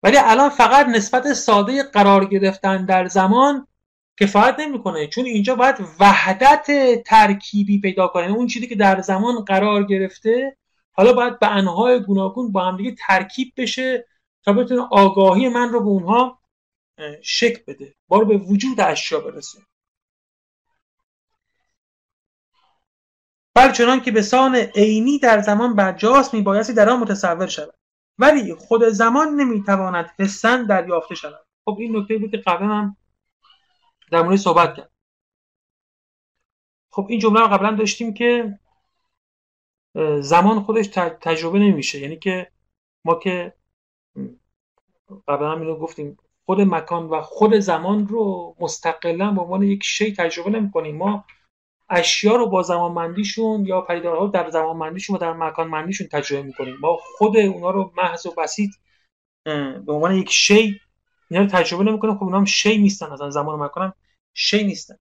ولی الان فقط نسبت ساده قرار گرفتن در زمان کفایت نمی‌کنه. چون اینجا باید وحدت ترکیبی پیدا کنه. اون چیزی که در زمان قرار گرفته حالا باید به انهای گوناگون با هم دیگه ترکیب بشه تا بتونه آگاهی من رو به اونها شک بده. بار به وجود اشیا برسه. بل چنان که به سان عینی در زمان برجاست میبایستی در آن متصور شود. ولی خود زمان نمی‌تواند حسن دریافته شود. خب این نکته بود که قبلا هم در مورد صحبت کرد. خب این جمله رو قبلا داشتیم که زمان خودش تجربه نمیشه. یعنی که ما که قبلا هم اینو گفتیم خود مکان و خود زمان رو مستقلا به عنوان یک شی تجربه نمی کنیم ما اشیا رو با زمانمندیشون یا پدیدارها در زمانمندیشون و در مکانمندیشون تجربه می‌کنیم. ما خود اونا رو محض و بسیط به عنوان یک شی اینا رو تجربه نمی‌کنیم خب اونا هم شی نیستن از زمان و مکان هم شی نیستن.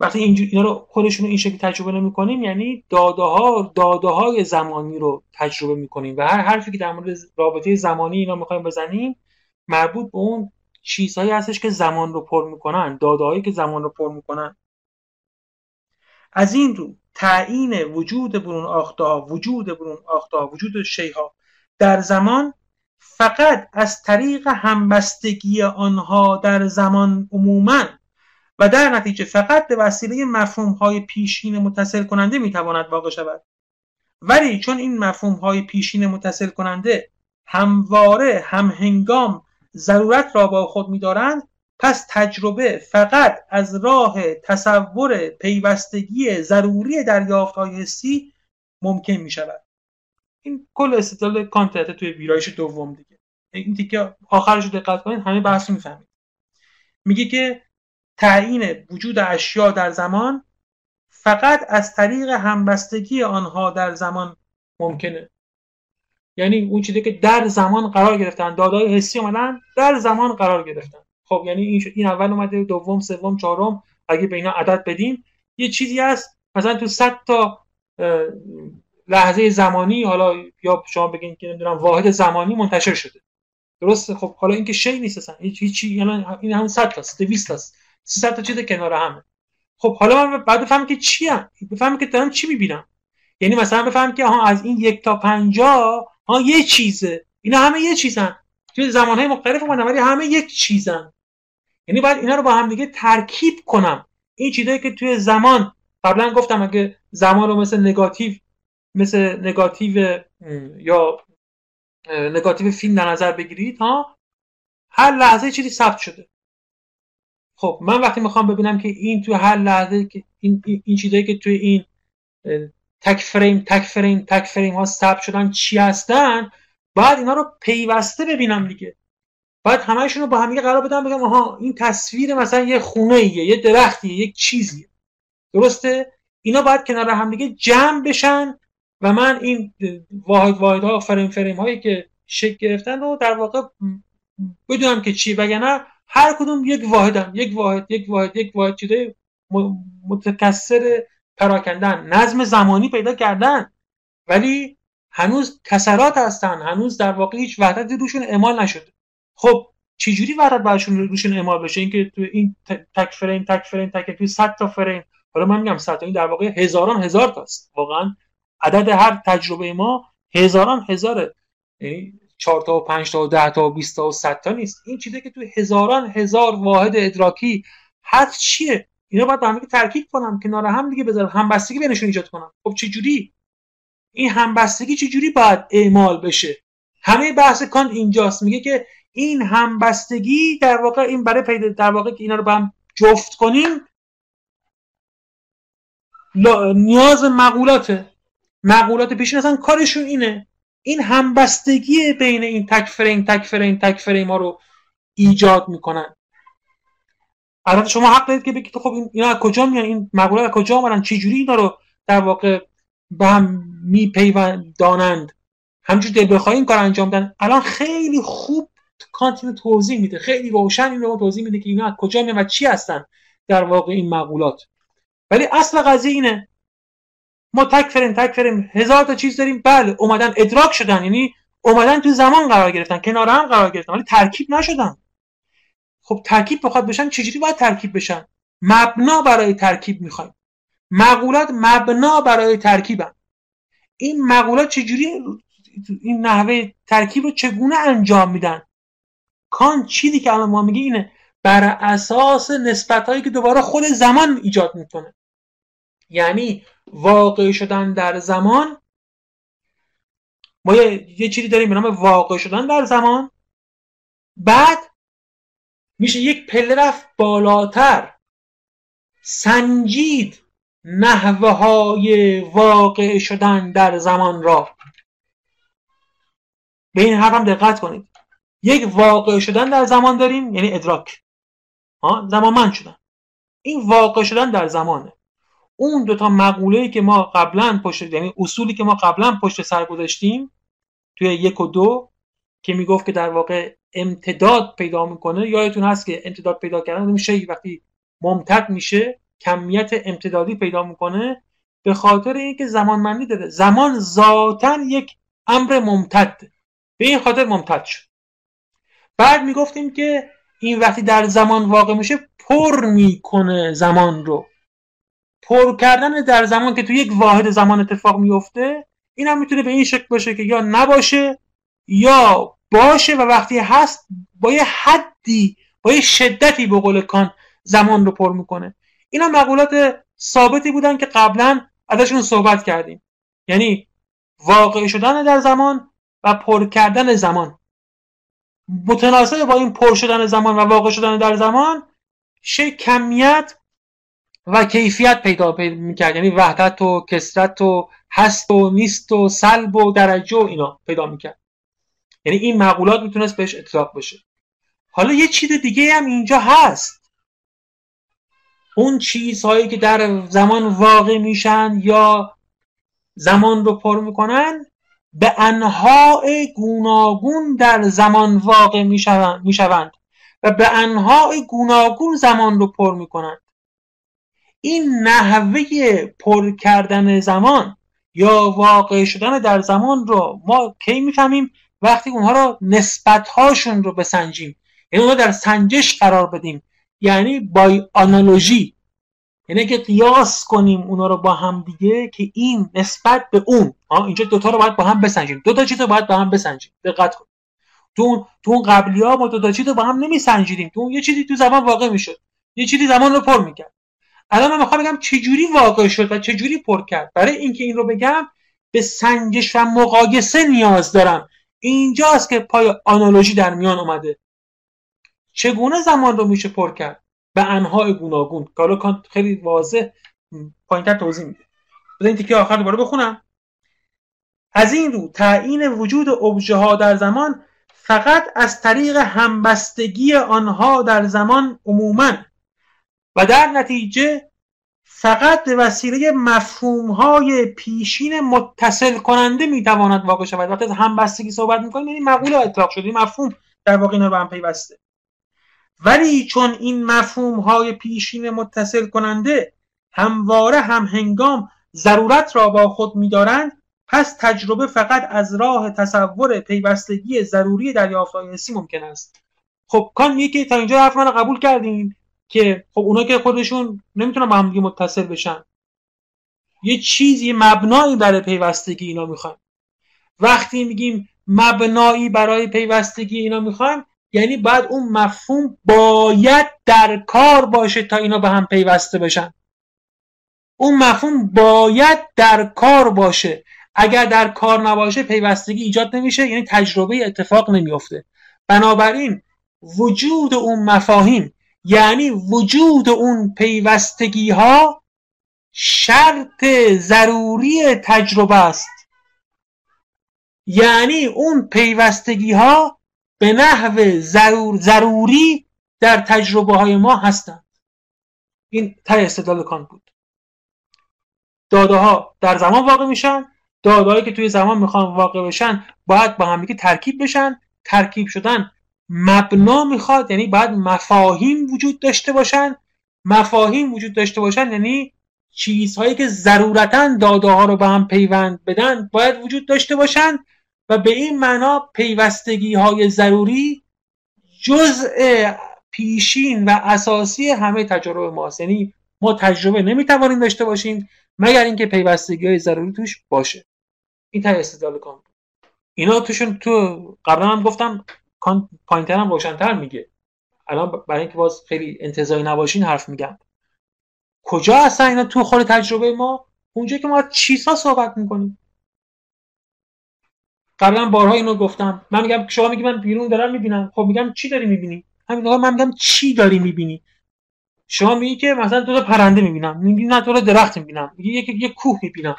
وقتی اینجور اینا رو خودشون رو این شکل تجربه نمی‌کنیم یعنی داده ها داده های زمانی رو تجربه می‌کنیم و هر حرفی که در مورد رابطه زمانی اینا می‌خوایم بزنیم مربوط به اون چیزهایی هستش که زمان رو پر می‌کنن داده هایی که زمان رو پر می‌کنن. از این رو تعیین وجود برون آخته وجود برون آخته وجود شیها در زمان فقط از طریق همبستگی آنها در زمان عموما و در نتیجه فقط به وسیله مفهوم های پیشین متصل کننده می‌تواند واقع شود. ولی چون این مفهوم های پیشین متصل کننده همواره همهنگام ضرورت را با خود میدارند پس تجربه فقط از راه تصور پیوستگی ضروری دریافت های حسی ممکن می شود این کل استدلال کانت توی ویرایش دوم دیگه. این تیکه آخرش رو دقت کنید همه بحث می‌فهمید. میگه که تعیین وجود اشیا در زمان فقط از طریق همبستگی آنها در زمان ممکنه. یعنی اون چیزی که در زمان قرار گرفتن دادای حسی اومدن در زمان قرار گرفتن. خب یعنی این, این اول اومده دوم سوم چهارم اگه به اینا عدد بدیم یه چیزی هست مثلا تو 100 تا لحظه زمانی حالا یا شما بگین که نمی‌دونم واحد زمانی منتشر شده. درسته؟ خب حالا اینکه شی نیست اصلا. هیچ هیچی یعنی این همون 100 تا 200 تا 300 تا چیز کنار همه. خب حالا من بعد بفهمم که چی هم بفهمم که دارم چی می‌بینم. یعنی مثلا بفهمم که آها از این یک تا 50 ها یه چیزه. اینا همه یه چیزن. توی زمانهای مختلف اومدن ولی همه یک چیزن. یعنی باید اینا رو با هم دیگه ترکیب کنم. این چیزایی که توی زمان قبلا گفتم اگه زمان رو مثل نگاتیو مثل نگاتیو یا نگاتیو فیلم در نظر بگیرید ها؟ هر لحظه چیزی ثبت شده. خب من وقتی می‌خوام ببینم که این توی هر لحظه که این این چیزایی که توی این تک فریم تک فریم تک فریم ها ثبت شدن چی هستن باید اینا رو پیوسته ببینم دیگه. باید همهشون رو با هم قرار بدم بگم آها این تصویر مثلا یه خونه ایه یه درختیه یک چیزیه. درسته؟ اینا باید کنار هم دیگه جمع بشن و من این واحد واحد ها فریم فریم هایی که شکل گرفتن رو در واقع بدونم که چی. وگرنه هر کدوم یک واحدم یک واحد یک واحد یک واحد چیزای متکثر پراکندن. نظم زمانی پیدا کردن. ولی هنوز کسرات هستن. هنوز در واقع هیچ وحدتی روشون اعمال نشده. خب چجوری وحدت برشون روشون اعمال بشه؟ اینکه تو این تک فریم تک فریم تک توی 100 تا فریم. حالا من میگم 100 تا این در واقع هزاران هزار تاست. واقعا عدد هر تجربه ما هزاران هزاره یعنی 4 تا و 5 تا و 10 تا و 20 تا و 100 تا نیست. این چیزی که تو هزاران هزار واحد ادراکی هست چیه. اینا باید با هم ترکیب کنم کنار هم دیگه بذارم همبستگی بینشون ایجاد کنم. خب چه جوری این همبستگی چه جوری باید اعمال بشه؟ همه بحث کانت اینجاست. میگه که این همبستگی در واقع این برای پیدا در واقع که اینا رو با هم جفت کنیم نیاز مقولاته. مقولات پیشین اصلا کارشون اینه. این همبستگی بین این تک فریم تک فریم تک فریم ها رو ایجاد می‌کنن. البته شما حق دارید که بگید خب اینا از کجا میان؟ این مقولات از کجا آمدن چه جوری اینا رو در واقع به هم میپیوندانند؟ همجور دل بخواهی این کار انجام دادن الان خیلی خوب کانت توضیح میده. خیلی روشن این رو توضیح میده که اینا از کجا میان و چی هستن در واقع این مقولات. ولی اصل قضیه اینه. ما تک فریم تک فریم. هزار تا چیز داریم. بله اومدن ادراک شدن. یعنی اومدن تو زمان قرار گرفتن کنار هم قرار گرفتن. ولی ترکیب نشدن. خب ترکیب بخواد بشن چجوری باید ترکیب بشن؟ مبنا برای ترکیب می‌خوایم. مقولات مبنا برای ترکیبن. این مقولات چجوری این نحوه ترکیب رو چگونه انجام میدن؟ کان چیزی که الان ما میگه اینه. بر اساس نسبت هایی که دوباره خود زمان ایجاد می‌کنه. یعنی واقع شدن در زمان. ما یه, یه چیزی داریم به نام واقع شدن در زمان. بعد میشه یک پله رفت بالاتر. سنجید نحوه های واقع شدن در زمان را. به این حرفم دقت کنید. یک واقع شدن در زمان داریم یعنی ادراک. زمان من شدن. این واقع شدن در زمانه. اون دوتا مقوله که ما قبلا پشت یعنی اصولی که ما قبلا پشت سر گذاشتیم توی یک و دو که می‌گفت که در واقع امتداد پیدا می‌کنه. یادتون هست که امتداد پیدا کردن میشه وقتی ممتد میشه کمیت امتدادی پیدا می‌کنه. به خاطر اینکه زمانمندی داره. زمان ذاتا یک امر ممتد. به این خاطر ممتد شد. بعد می‌گفتیم که این وقتی در زمان واقع میشه پر می‌کنه زمان رو. پر کردن در زمان که تو یک واحد زمان اتفاق میفته این هم می‌تونه به این شکل باشه که یا نباشه یا باشه و وقتی هست با یه حدی با یه شدتی به قول کان زمان رو پر می‌کنه. اینا مقولات ثابتی بودن که قبلا ازشون صحبت کردیم. یعنی واقع شدن در زمان و پر کردن زمان. متناسب با این پر شدن زمان و واقع شدن در زمان شی کمیت و کیفیت پیدا می‌کرد. یعنی وحدت و کسرت و هست و نیست و سلب و درجه و اینا پیدا می‌کرد. یعنی این مقولات می‌تونست بهش اطلاق بشه. حالا یه چیز دیگه هم اینجا هست. اون چیزهایی که در زمان واقع میشن یا زمان رو پر می‌کنن به انواع گوناگون در زمان واقع می‌شوند. و به انواع گوناگون زمان رو پر می‌کنند این نحوه پر کردن زمان یا واقع شدن در زمان رو ما کی می‌فهمیم؟ وقتی اونها رو نسبت هاشون رو بسنجیم. یعنی اونها در سنجش قرار بدیم. یعنی با آنالوژی یعنی که قیاس کنیم اونا رو با هم دیگه که این نسبت به اون. اینجا دوتا رو باید با هم بسنجیم. دو تا چیز رو باید با هم بسنجیم. دقت کن. تو اون تو اون قبلی ها ما دو تا چیز رو با هم نمیسنجیدیم. تو اون یه چیزی تو زمان واقع می‌شد. یه چیزی زمان رو پر می‌کرد. الان من می‌خوام بگم چجوری واقع شد و چجوری پر کرد. برای اینکه این رو بگم به سنجش و مقایسه نیاز دارم. اینجاست که پای آنالوژی در میان اومده. چگونه زمان رو میشه پر کرد؟ به انواع گوناگون. حالا کانت خیلی واضح پایینتر توضیح میده. بذار این تیکه آخر دوباره بخونم. از این رو تعیین وجود ابژه ها در زمان فقط از طریق همبستگی آنها در زمان عموما و در نتیجه فقط به وسیله مفهوم های پیشین متصل کننده می‌تواند واقع شود. وقتی از همبستگی صحبت می‌کنیم یعنی مقوله اطلاق شده مفهوم در واقع اینا به هم پیوسته. ولی چون این مفهوم های پیشین متصل کننده همواره هم هنگام ضرورت را با خود میدارند پس تجربه فقط از راه تصور پیوستگی ضروری دریافت حسی ممکن است. خب کان میگه تا اینجا حرف من قبول کردین. که خب اونا که خودشون نمی‌تونن با هم دیگه متصل بشن. یه چیزی مبنایی برای پیوستگی اینا می‌خوایم. وقتی میگیم مبنایی برای پیوستگی اینا می‌خوایم یعنی بعد اون مفهوم باید در کار باشه تا اینا به هم پیوسته بشن. اون مفهوم باید در کار باشه. اگر در کار نباشه پیوستگی ایجاد نمیشه یعنی تجربه اتفاق نمیافته. بنابراین وجود اون مفاهیم یعنی وجود اون پیوستگی ها شرط ضروری تجربه است. یعنی اون پیوستگی ها به نحو ضرور ضروری در تجربه های ما هستند. این تای استدلال کان بود. داده ها در زمان واقع میشن. دادههایی که توی زمان می‌خوان واقع بشن باید با هم ترکیب بشن. ترکیب شدن مبنا می‌خواد یعنی باید مفاهیم وجود داشته باشن. مفاهیم وجود داشته باشن یعنی چیزهایی که ضرورتا داده ها رو به هم پیوند بدن باید وجود داشته باشند و به این معنا پیوستگی های ضروری جزء پیشین و اساسی همه تجربه ماست. یعنی ما تجربه نمی‌توانیم داشته باشیم مگر اینکه پیوستگی های ضروری توش باشه. این تا استدلال کام اینا توشون تو قبلا هم گفتم پایینتر هم روشنتر میگه. الان برای اینکه باز خیلی انتظاری نباشین حرف میگم. کجا هستن اینا تو خود تجربه ما؟ اونجا که ما چیزها صحبت می‌کنیم. قبلا بارها اینو گفتم. من میگم شما میگی من بیرون دارم می‌بینم. خب میگم چی داری می‌بینی؟ همین من میگم چی داری می‌بینی؟ شما میگی که مثلا دو تا پرنده می‌بینم. میگی نه تو درخت می‌بینم. میگی یک یک کوه می‌بینم.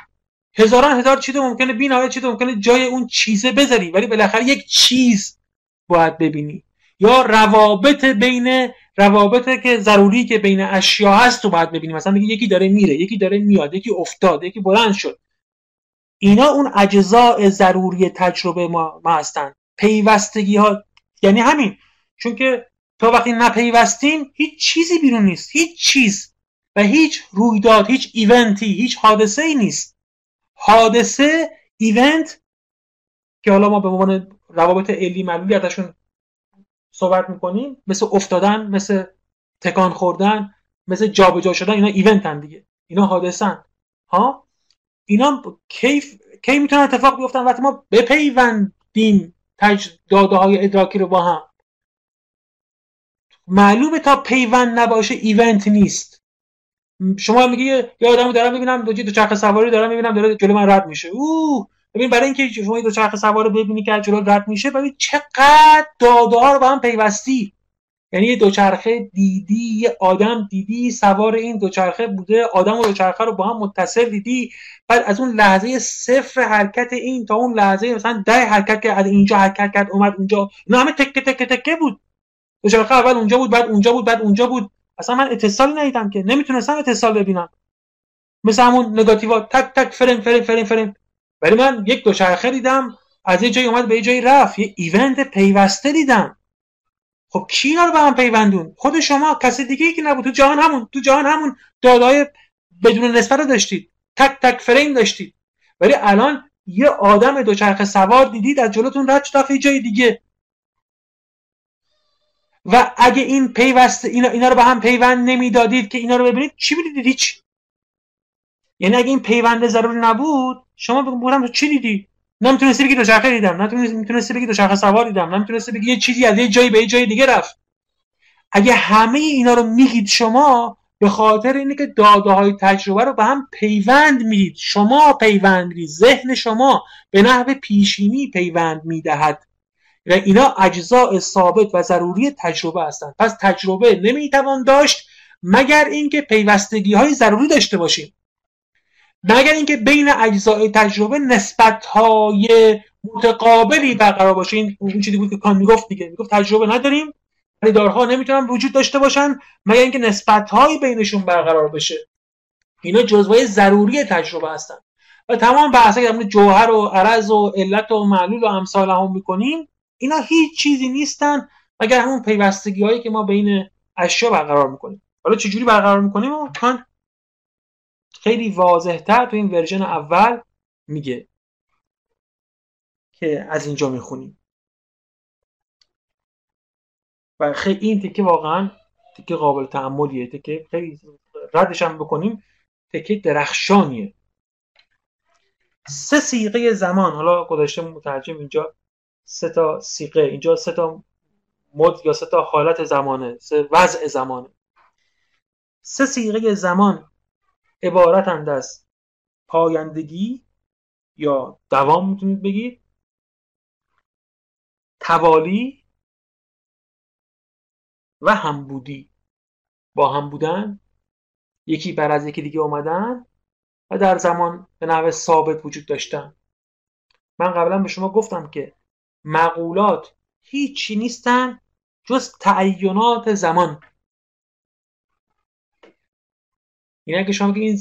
هزاران هزار چیز ممکنه بین چیز ممکنه جای اون چیزه بذاری. ولی بالاخره یک چیز باید ببینی. یا روابط بین روابط که ضروری که بین اشیا هست تو باید ببینی. مثلا یکی داره میره یکی داره میاد یکی افتاد یکی بلند شد. اینا اون اجزاء ضروری تجربه ما, ما هستن. پیوستگی ها یعنی همین. چون که تا وقتی نپیوستیم هیچ چیزی بیرون نیست. هیچ چیز. و هیچ رویداد هیچ ایونتی هیچ حادثه ای نیست. حادثه ایونت که حالا ما به عنوان روابط علی معلولی ازشون صحبت می‌کنیم. مثل افتادن مثل تکان خوردن مثل جابجا شدن اینا ایونت هم دیگه. اینا حادثن. ها؟ اینا کیف کی می‌تونن اتفاق بیفتن؟ وقتی ما بپیوندیم تج داده های ادراکی رو با هم. معلومه تا پیوند نباشه ایونت نیست. شما میگی یه آدمو دارم می‌بینم دو چرخ سواری دارم می‌بینم داره جلو من رد میشه. او ببین برای اینکه شما دو چرخ سوار ببینی که جلو رد میشه ببین چقدر داده ها رو با هم پیوستی. یعنی یه دوچرخه دیدی یه آدم دیدی سوار این دوچرخه بوده آدم و دوچرخه رو با هم متصل دیدی. بعد از اون لحظه صفر حرکت این تا اون لحظه مثلا ده حرکت که از اینجا حرکت کرد اومد اونجا. اینا همه تکه تکه تکه بود. دوچرخه اول اونجا بود بعد اونجا بود بعد اونجا بود. اصلا من اتصالی ندیدم که. نمی‌تونستم اتصال ببینم. مثل همون نگاتیوا تک تک فریم فریم فریم فریم. ولی من یک دوچرخه دیدم از یه جایی اومد به یه جایی رفت یه ایونت پیوسته دیدم. خب کی رو به هم پیوندون؟ خود شما کسی دیگه ای که نبود تو جهان همون تو جهان همون دادای بدون نسبت رو داشتید. تک تک فریم داشتید. ولی الان یه آدم دوچرخه سوار دیدید از جلوتون رد شد جای دیگه. و اگه این پیوست اینا, اینا رو به هم پیوند نمی‌دادید که اینا رو ببینید چی می‌دیدید؟ هیچ. یعنی اگه این پیوند ضروری نبود شما بگم چی دیدی؟ نمی‌تونستی بگی دوچرخه دیدم نمی‌تونستی بگی دوچرخه سوار دیدم نمی‌تونستی بگی یه چیزی از یه جایی به یه جای دیگه رفت. اگه همه اینا رو میگید شما به خاطر اینه که داده های تجربه رو به هم پیوند می‌دید. شما پیوند می‌دید ذهن شما به نحو پیشینی پیوند می‌دهد. و اینا اجزاء ثابت و ضروری تجربه هستند پس تجربه نمی‌توان داشت مگر اینکه پیوستگی های ضروری داشته باشیم. مگر اینکه بین اجزای تجربه نسبت های متقابلی برقرار باشه. این اون چیزی بود که کان می‌گفت دیگه. می‌گفت تجربه نداریم دارها نمی‌تونن وجود داشته باشن مگر اینکه نسبت هایی بینشون برقرار بشه. اینا جزوه ضروری تجربه هستن. و تمام بحث که جوهر و عرض و علت و معلول و امثال هم می‌کنیم اینا هیچ چیزی نیستن مگر همون پیوستگی هایی که ما بین اشیا برقرار می‌کنیم. حالا چجوری برقرار می‌کنیم؟ و کان خیلی واضح تر تو این ورژن اول میگه که از اینجا می‌خونیم. و خیلی این تکه واقعا تکه قابل تعملیه تکه خیلی ردش هم بکنیم تکه درخشانیه. سه سیغه زمان. حالا گذاشته مترجم اینجا سه تا سیغه اینجا سه تا مد یا سه تا حالت زمانه. سه وضع زمانه. سه سیغه زمان. عبارتند از پایندگی یا دوام می‌تونید بگید توالی و همبودی. با هم بودن یکی بر از یکی دیگه اومدن و در زمان به نحو ثابت وجود داشتن. من قبلا به شما گفتم که مقولات هیچی نیستن جز تعینات زمان. اینه که شما این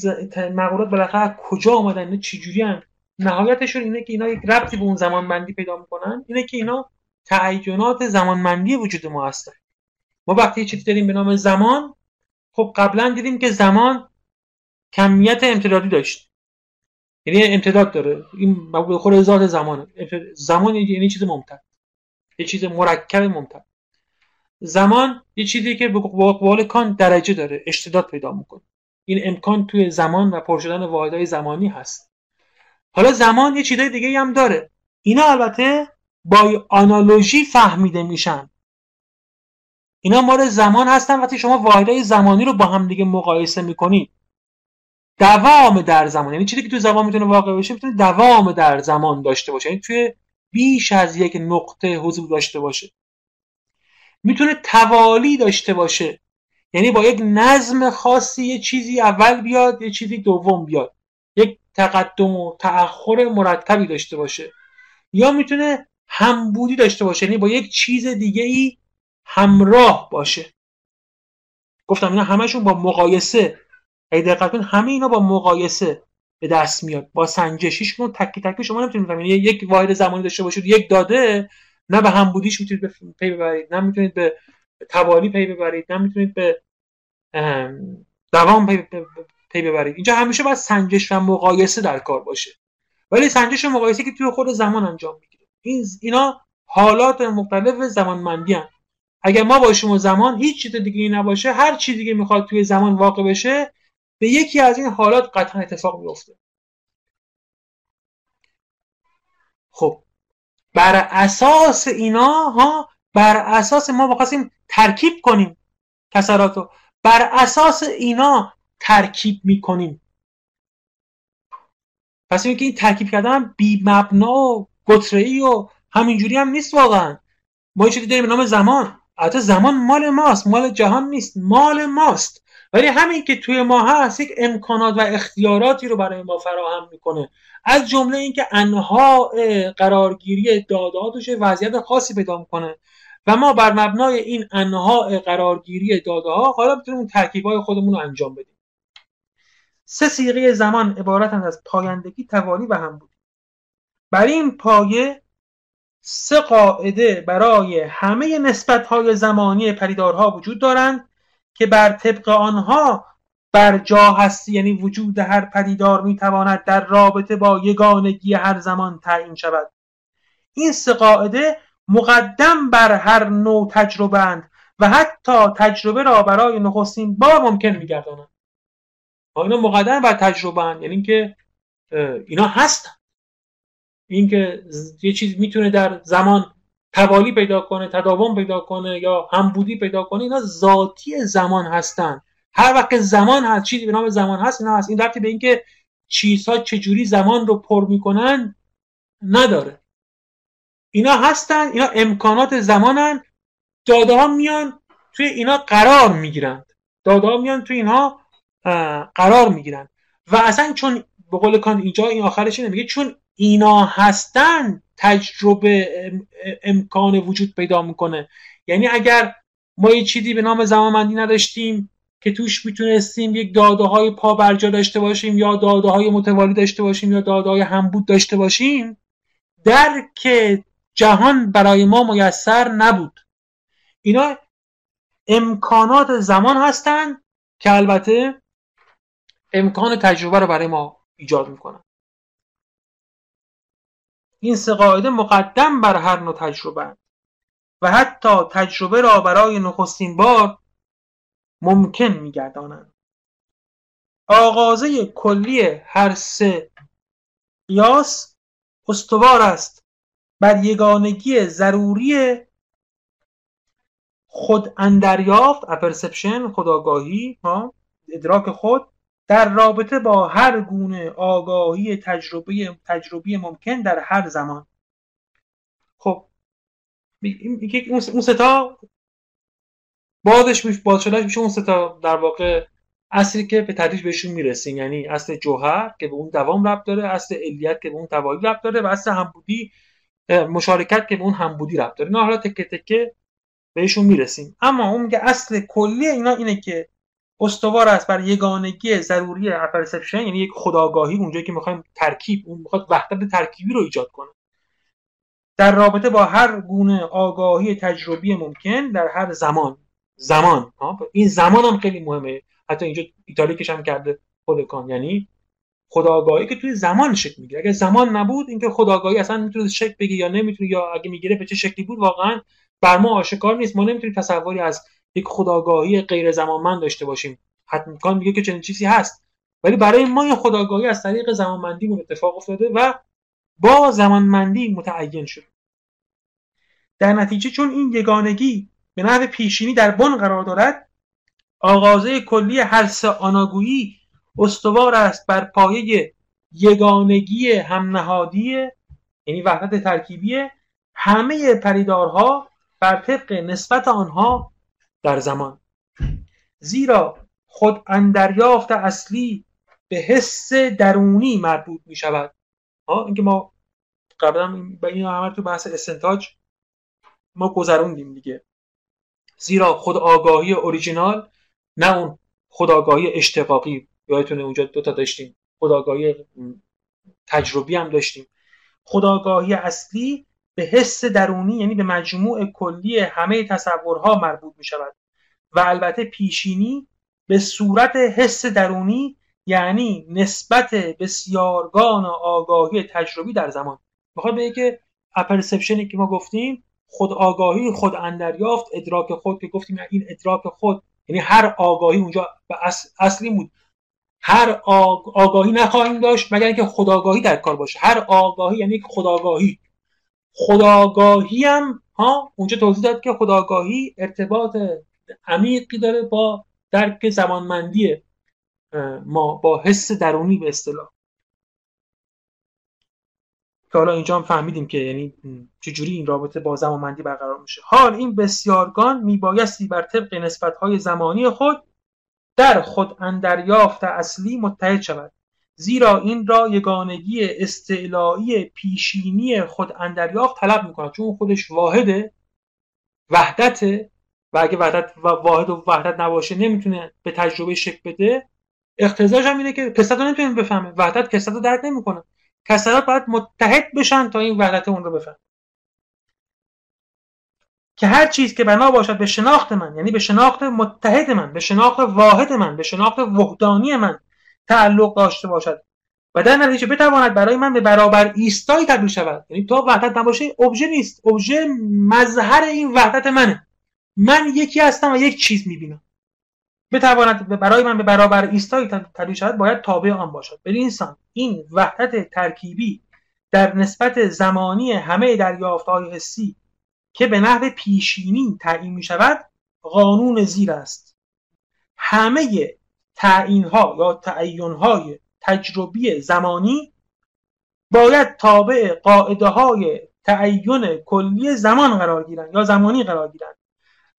مقولات بالاخره کجا آمدن اینا چجوری هم نهایتشون اینه که اینا یک ربطی به اون زمان بندی پیدا می‌کنن. اینه که اینا تعینات زمانبندی وجود ما هستن. ما وقتی چیزی داریم به نام زمان خب قبلا دیدیم که زمان کمیت امتدادی داشت. یعنی امتداد داره. این خود ذات زمانه. زمان یعنی چیز ممتد یه چیز مرکب ممتد زمان یه چیزی که به قول کان درجه داره. اشتداد پیدا می‌کنه. این امکان توی زمان و پر شدن واحدهای زمانی هست. حالا زمان یه چیزای دیگه هم داره. اینا البته با آنالوژی فهمیده میشن. اینا مال زمان هستن وقتی شما واحدهای زمانی رو با هم دیگه مقایسه می‌کنید. دوام در زمان یعنی چیزی که تو زمان می‌تونه واقع بشه می‌تونه دوام در زمان داشته باشه. یعنی توی بیش از یک نقطه حضور داشته باشه. می‌تونه توالی داشته باشه. یعنی با یک نظم خاصی یه چیزی اول بیاد یه چیزی دوم بیاد. یک تقدم و تأخر مرتبی داشته باشه. یا می‌تونه همبودی داشته باشه یعنی با یک چیز دیگه ای همراه باشه. گفتم اینا همشون با مقایسه. اگه دقت کنید همه اینا با مقایسه به دست میاد. با سنجش کنید تکی تکی شما نمی‌تونید یعنی یک واحد زمانی داشته باشید یک داده نه به همبودیش می‌تونید پی ببرید. نه می‌تونید به توالی پی ببرید. نه می‌تونید به دوام پی ببرید اینجا همیشه باید سنجش و مقایسه در کار باشه. ولی سنجش و مقایسه که توی خود زمان انجام می‌گیره. این اینا حالات مختلف زمانمندی هن. اگر ما باشیم و زمان هیچ چیز دیگه نباشه هر چیز دیگه می‌خواد توی زمان واقع بشه به یکی از این حالات قطعا اتفاق میفته خب بر اساس اینا ها بر اساس ما بخواستیم ترکیب کنیم کسراتو. بر اساس اینا ترکیب می‌کنیم. پس اینکه این ترکیب کردن بی مبنا و گتره‌ای و همینجوری هم نیست واقعا. ما چیزی داریم به نام زمان. البته زمان مال ماست مال جهان نیست مال ماست. ولی همین که توی ما هست یک امکانات و اختیاراتی رو برای ما فراهم می‌کنه. از جمله اینکه انها قرارگیری دادهاتش وضعیت خاصی پیدا می‌کنه. و ما بر مبنای این انها قرارگیری داده ها حالا می‌تونیم ترکیب های خودمون رو انجام بدیم. سه سیغه زمان عبارتند از پایندگی توالی و هم بود بر این پایه سه قاعده برای همه نسبت های زمانی پریدارها وجود دارند که بر طبق آنها بر جا هستی یعنی وجود هر پدیدار می‌تواند در رابطه با یگانگی هر زمان تعیین شود. این سه قاعده مقدم بر هر نوع تجربه اند و حتی تجربه را برای نخستین بار ممکن میگردانند. اینا مقدم بر تجربه اند یعنی اینکه اینا هستن اینکه یه چیز می‌تونه در زمان توالی پیدا کنه تداوم پیدا کنه یا همبودی پیدا کنه اینا ذاتی زمان هستن هر وقت زمان هست چیزی به نام زمان هست اینا هست. این ربطی به اینکه چیزها چجوری زمان رو پر می‌کنن نداره. اینا هستن اینا امکانات زمانن. داده ها میان توی اینا قرار می‌گیرند داده ها میان توی اینها قرار می‌گیرند و اصلا چون به قول کان اینجا این آخرش میگه چون اینا هستن تجربه امکان وجود پیدا می‌کنه. یعنی اگر ما یه چیزی به نام زمانمندی نداشتیم که توش می‌تونستیم یک داده های پا برجا داشته باشیم یا داده های متوالی داشته باشیم یا داده های همبود داشته باشیم درک جهان برای ما میسر نبود. اینا امکانات زمان هستند که البته امکان تجربه رو برای ما ایجاد می‌کنن. این سه قاعده مقدم بر هر نوع تجربه و حتی تجربه را برای نخستین بار ممکن میگردانند. آغازه کلی هر سه قیاس استوار است بر یگانگی ضروری خود اندریافت اپرسپشن خداگاهی ها ادراک خود در رابطه با هر گونه آگاهی تجربی تجربی ممکن در هر زمان. خب اون ستا بازش میشه باز شدهش میشه اون ستا در واقع اصلی که به تدریج بهشون می‌رسیم. یعنی اصل جوهر که به اون دوام ربط داره اصل علیت که به اون توالی ربط داره و اصل همبودی مشارکت که به اون همبودی ربط داره. نه حالا تکه تکه بهشون می‌رسیم. اما اون میگه اصل کلی اینا اینه که استوار است بر یگانگی ضروری پرسپشن یعنی یک خداگاهی اونجایی که می‌خوایم ترکیب اون می‌خواد وحدت ترکیبی رو ایجاد کنه. در رابطه با هر گونه آگاهی تجربی ممکن در هر زمان. زمان این زمان هم خیلی مهمه. حتی اینجا ایتالیکش هم کرده خود یعنی خداگاهی که توی زمان شکل می‌گیره. اگه زمان نبود اینکه خداگاهی اصلا می‌تونه شکل بگیره یا نمی‌تونه یا اگه می‌گیره به چه شکلی بود واقعا بر ما آشکار نیست. ما نمی‌تونیم تصوری از یک خداگاهی غیر زمانمند داشته باشیم. حتما میگه که چنین چیزی هست. ولی برای ما این خداگاهی از طریق زمانمندی اتفاق افتاده و با زمانمندی متعین شد در نتیجه چون این یگانگی به نحو پیشینی در بن قرار دارد آغازه کلی هر سه آناگویی استوار است بر پایه یگانگی همنهادی یعنی وحدت ترکیبی همه پریدارها بر طبق نسبت آنها در زمان. زیرا خود اندریافت اصلی به حس درونی مربوط می شود. اینکه ما قبلا به این عمل تو بحث استنتاج ما گذروندیم دیگه. زیرا خود آگاهی اوریجینال نه اون خداگاهی اشتقاقی. یادتونه اونجا دوتا داشتیم. خداگاهی تجربی هم داشتیم. خداگاهی اصلی به حس درونی یعنی به مجموع کلی همه تصورها مربوط می شود و البته پیشینی به صورت حس درونی یعنی نسبت بسیارگان آگاهی تجربی در زمان. می‌خواد بگه که اپرسپشنی که ما گفتیم خود آگاهی خود اندریافت ادراک خود که گفتیم این ادراک خود یعنی هر آگاهی اونجا به اصلی بود. هر آگاهی نخواهیم داشت مگر اینکه خداگاهی در کار باشه. هر آگاهی یعنی خداگاهی. خداگاهی هم ها؟ اونجا توضیح داد که خداگاهی ارتباط عمیقی داره با درک زمانمندی ما با حس درونی به اصطلاح. که حالا اینجا هم فهمیدیم که یعنی چجوری این رابطه با زمانمندی برقرار میشه. حال این بسیارگان میبایستی بر طبق نسبتهای زمانی خود در خود اندریافت اصلی متحد شود. زیرا این را یگانگی استعلایی پیشینی خود اندریافت طلب می‌کند. چون خودش واحده وحدت و اگه وحدت و واحد و وحدت نباشه نمی‌تونه به تجربه شکل بده. اقتضاش هم اینه که کسرت رو نمی‌تونه بفهمه وحدت کسرت رو درک نمی‌کنه. کسرات باید متحد بشن تا این وحدت اون رو بفهم که هر چیز که بنا باشد به شناخت من یعنی به شناخت متحد من به شناخت واحد من به شناخت وحدانی من تعلق داشته باشد. و در نتیجه بتواند برای من به برابر ایستایی تبدیل شود؟ یعنی تا وحدت نباشه ابژه نیست. ابژه مظهر این وحدت منه. من یکی هستم و یک چیز می‌بینم. بتواند برای من به برابر ایستایی تبدیل شود باید تابع آن باشد. به انسان این وحدت ترکیبی در نسبت زمانی همه دریافتهای حسی که به نحو پیشینی تعیین می شود قانون زیر است. همه تعیین ها یا تعیین های تجربی زمانی باید تابع قاعده های تعین کلی زمان قرار گیرند یا زمانی قرار گیرند.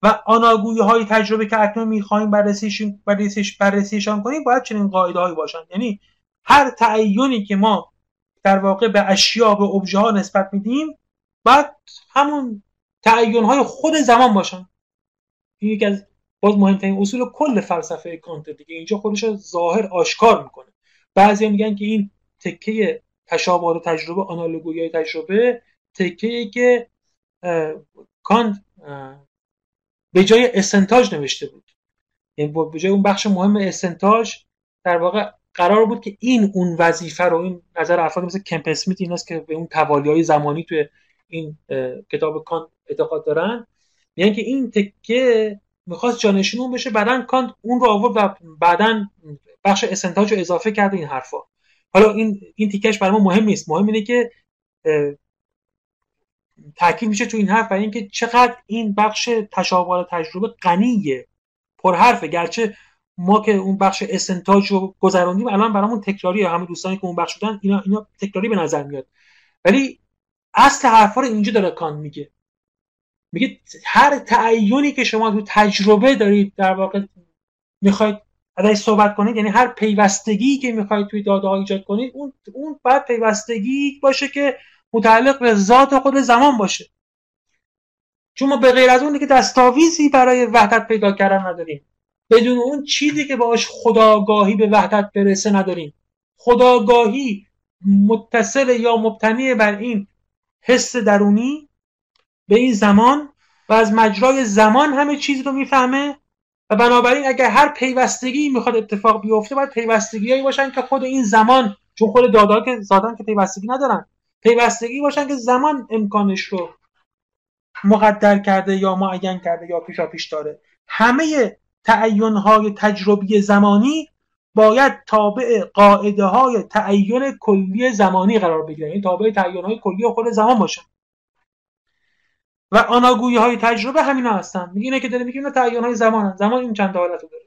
و آناگویی های تجربه که اکنون می‌خواهیم بررسیشون بررسیش بررسیشان کنیم باید چنین قاعده هایی باشند. یعنی هر تعینی که ما در واقع به اشیا به ابژه ها نسبت میدیم بعد همون تعین خود زمان باشن. این یکی از باز مهمترین اصول کل فلسفه کانت دیگه. اینجا خودش رو ظاهر آشکار می‌کنه. بعضی میگن که این تکه تشابه تجربه آنالوگوی تجربه تکه که کانت به جای استنتاج نوشته بود. یعنی به جای اون بخش مهم استنتاج در واقع قرار بود که این اون وظیفه رو این نظر افراد مثل کمپ اسمیت این است که به اون توالی های زمانی توی این کتاب کانت اعتقاد دارن. یعنی که این تکه می‌خواست جانشین اون بشه بعدا کانت اون رو آورد و بعدا بخش استنتاج رو اضافه کرد این حرفا. حالا این این تیکش برای ما مهم نیست. مهم اینه که تاکید میشه تو این حرف برای اینکه چقدر این بخش تشابه تجربه غنیه پرحرفه. گرچه ما که اون بخش استنتاج رو گذراندیم الان برامون تکراری همه دوستانی که اون بخش شدن اینا اینا تکراری به نظر میاد. ولی اصل حرفا رو اینجا داره کان میگه. میگه هر تعینی که شما تو تجربه دارید در واقع می‌خواید ازش صحبت کنید یعنی هر پیوستگی که می‌خواید توی داده ها ایجاد کنید اون اون باید پیوستگی باشه که متعلق به ذات خود زمان باشه. چون ما به غیر از اون که دستاویزی برای وحدت پیدا کردن نداریم. بدون اون چیزی که باش خداگاهی به وحدت برسه نداریم. خداگاهی متصل یا مبتنی بر این حس درونی به این زمان و از مجرای زمان همه چیز رو می‌فهمه و بنابراین اگر هر پیوستگی می‌خواد اتفاق بیفته باید پیوستگیهایی باشن که خود این زمان چون خود دادا که زادن که پیوستگی ندارن پیوستگی باشن که زمان امکانش رو مقدر کرده یا معین کرده یا پیشا پیش داره. همه تعینهای تجربی زمانی باید تابع قاعده های تعین کلی زمانی قرار بگیرن. یعنی تابع تعین های کلی خود زمان باشن و آناگویی های تجربه همینا هستن. میگه که داره میگه اینا تعین های زمان زمان این چند حالت داره.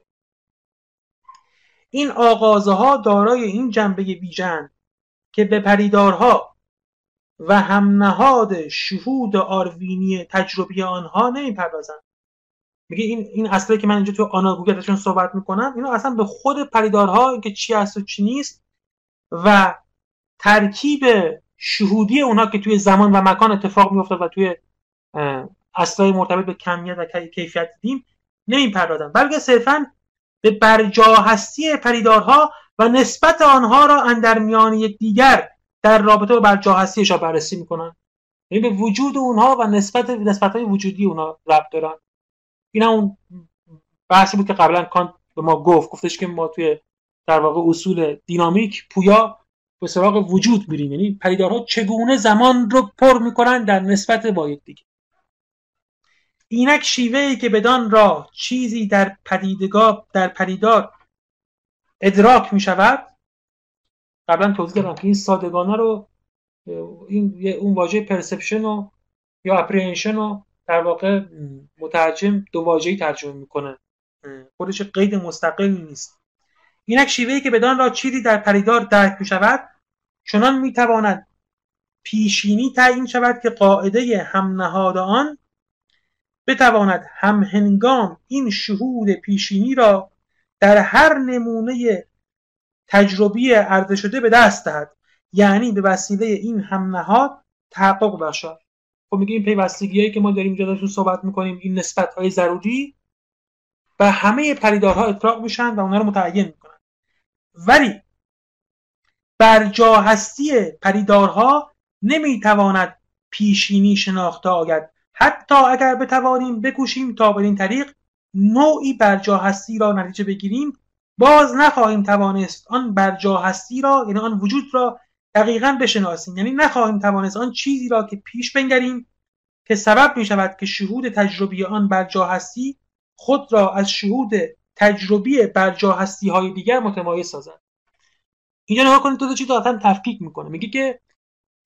این آغازه ها دارای این جنبه ویژن که به پریدارها و هم نهاد شهود آروینی تجربی آنها نمی‌پردازند. میگه این این اصلی که من اینجا تو آناگوگی ازشون صحبت می‌کنم اینا اصلا به خود پریدارها که چی هست و چی نیست و ترکیب شهودی اونها که توی زمان و مکان اتفاق میافتاد و توی اصلای مرتبط به کمیت و کیفیت دیم نمی‌پردازن. بلکه صرفا به برجا هستی پریدارها و نسبت آنها را اندر میان یکدیگر در رابطه با برجا هستیشان بررسی می‌کنن. یعنی به وجود اونها و نسبت نسبت های وجودی اونها ربط دارن. این اون بحثی بود که قبلا کانت به ما گفت. گفتش که ما توی در واقع اصول دینامیک پویا به سراغ وجود میریم. یعنی پریدارها چگونه زمان رو پر می‌کنن در نسبت با دیگه اینک شیوه ای که بدان را چیزی در پدیدگاه در پدیدار ادراک می شود قبلا توضیح دادم که این سادگانه رو این اون واژه پرسپشن و یا اپریهنشن رو در واقع مترجم دو واژه‌ای ترجمه می‌کنه. خودش قید مستقلی نیست. اینک شیوهی که بدان را چیزی در پریدار درک می شود چنان می تواند پیشینی تعیین شود که قاعده هم نهاد آن بتواند هم هنگام این شهود پیشینی را در هر نمونه تجربی عرضه شده به دست دهد. یعنی به وسیله این هم نهاد تحقق بخشد. خب میگه این پیوستگیهایی که ما داریم اینجا صحبت می‌کنیم این نسبت های ضروری و همه پریدارها اطلاق میشن و اونها رو متعین می‌کنن. ولی جا هستی پریدارها نمی‌تواند پیشینی شناخته آید. حتی اگر بتوانیم بکوشیم تا بدین طریق نوعی برجا هستی را نتیجه بگیریم باز نخواهیم توانست آن برجا هستی را یعنی آن وجود را دقیقا بشناسیم. یعنی نخواهیم توانست آن چیزی را که پیش بنگریم که سبب می شود که شهود تجربی آن برجا هستی خود را از شهود تجربی برجا هستی های دیگر متمایز سازد. اینجا نگاه کنید دو تا چیز تفکیک می‌کنه. میگه که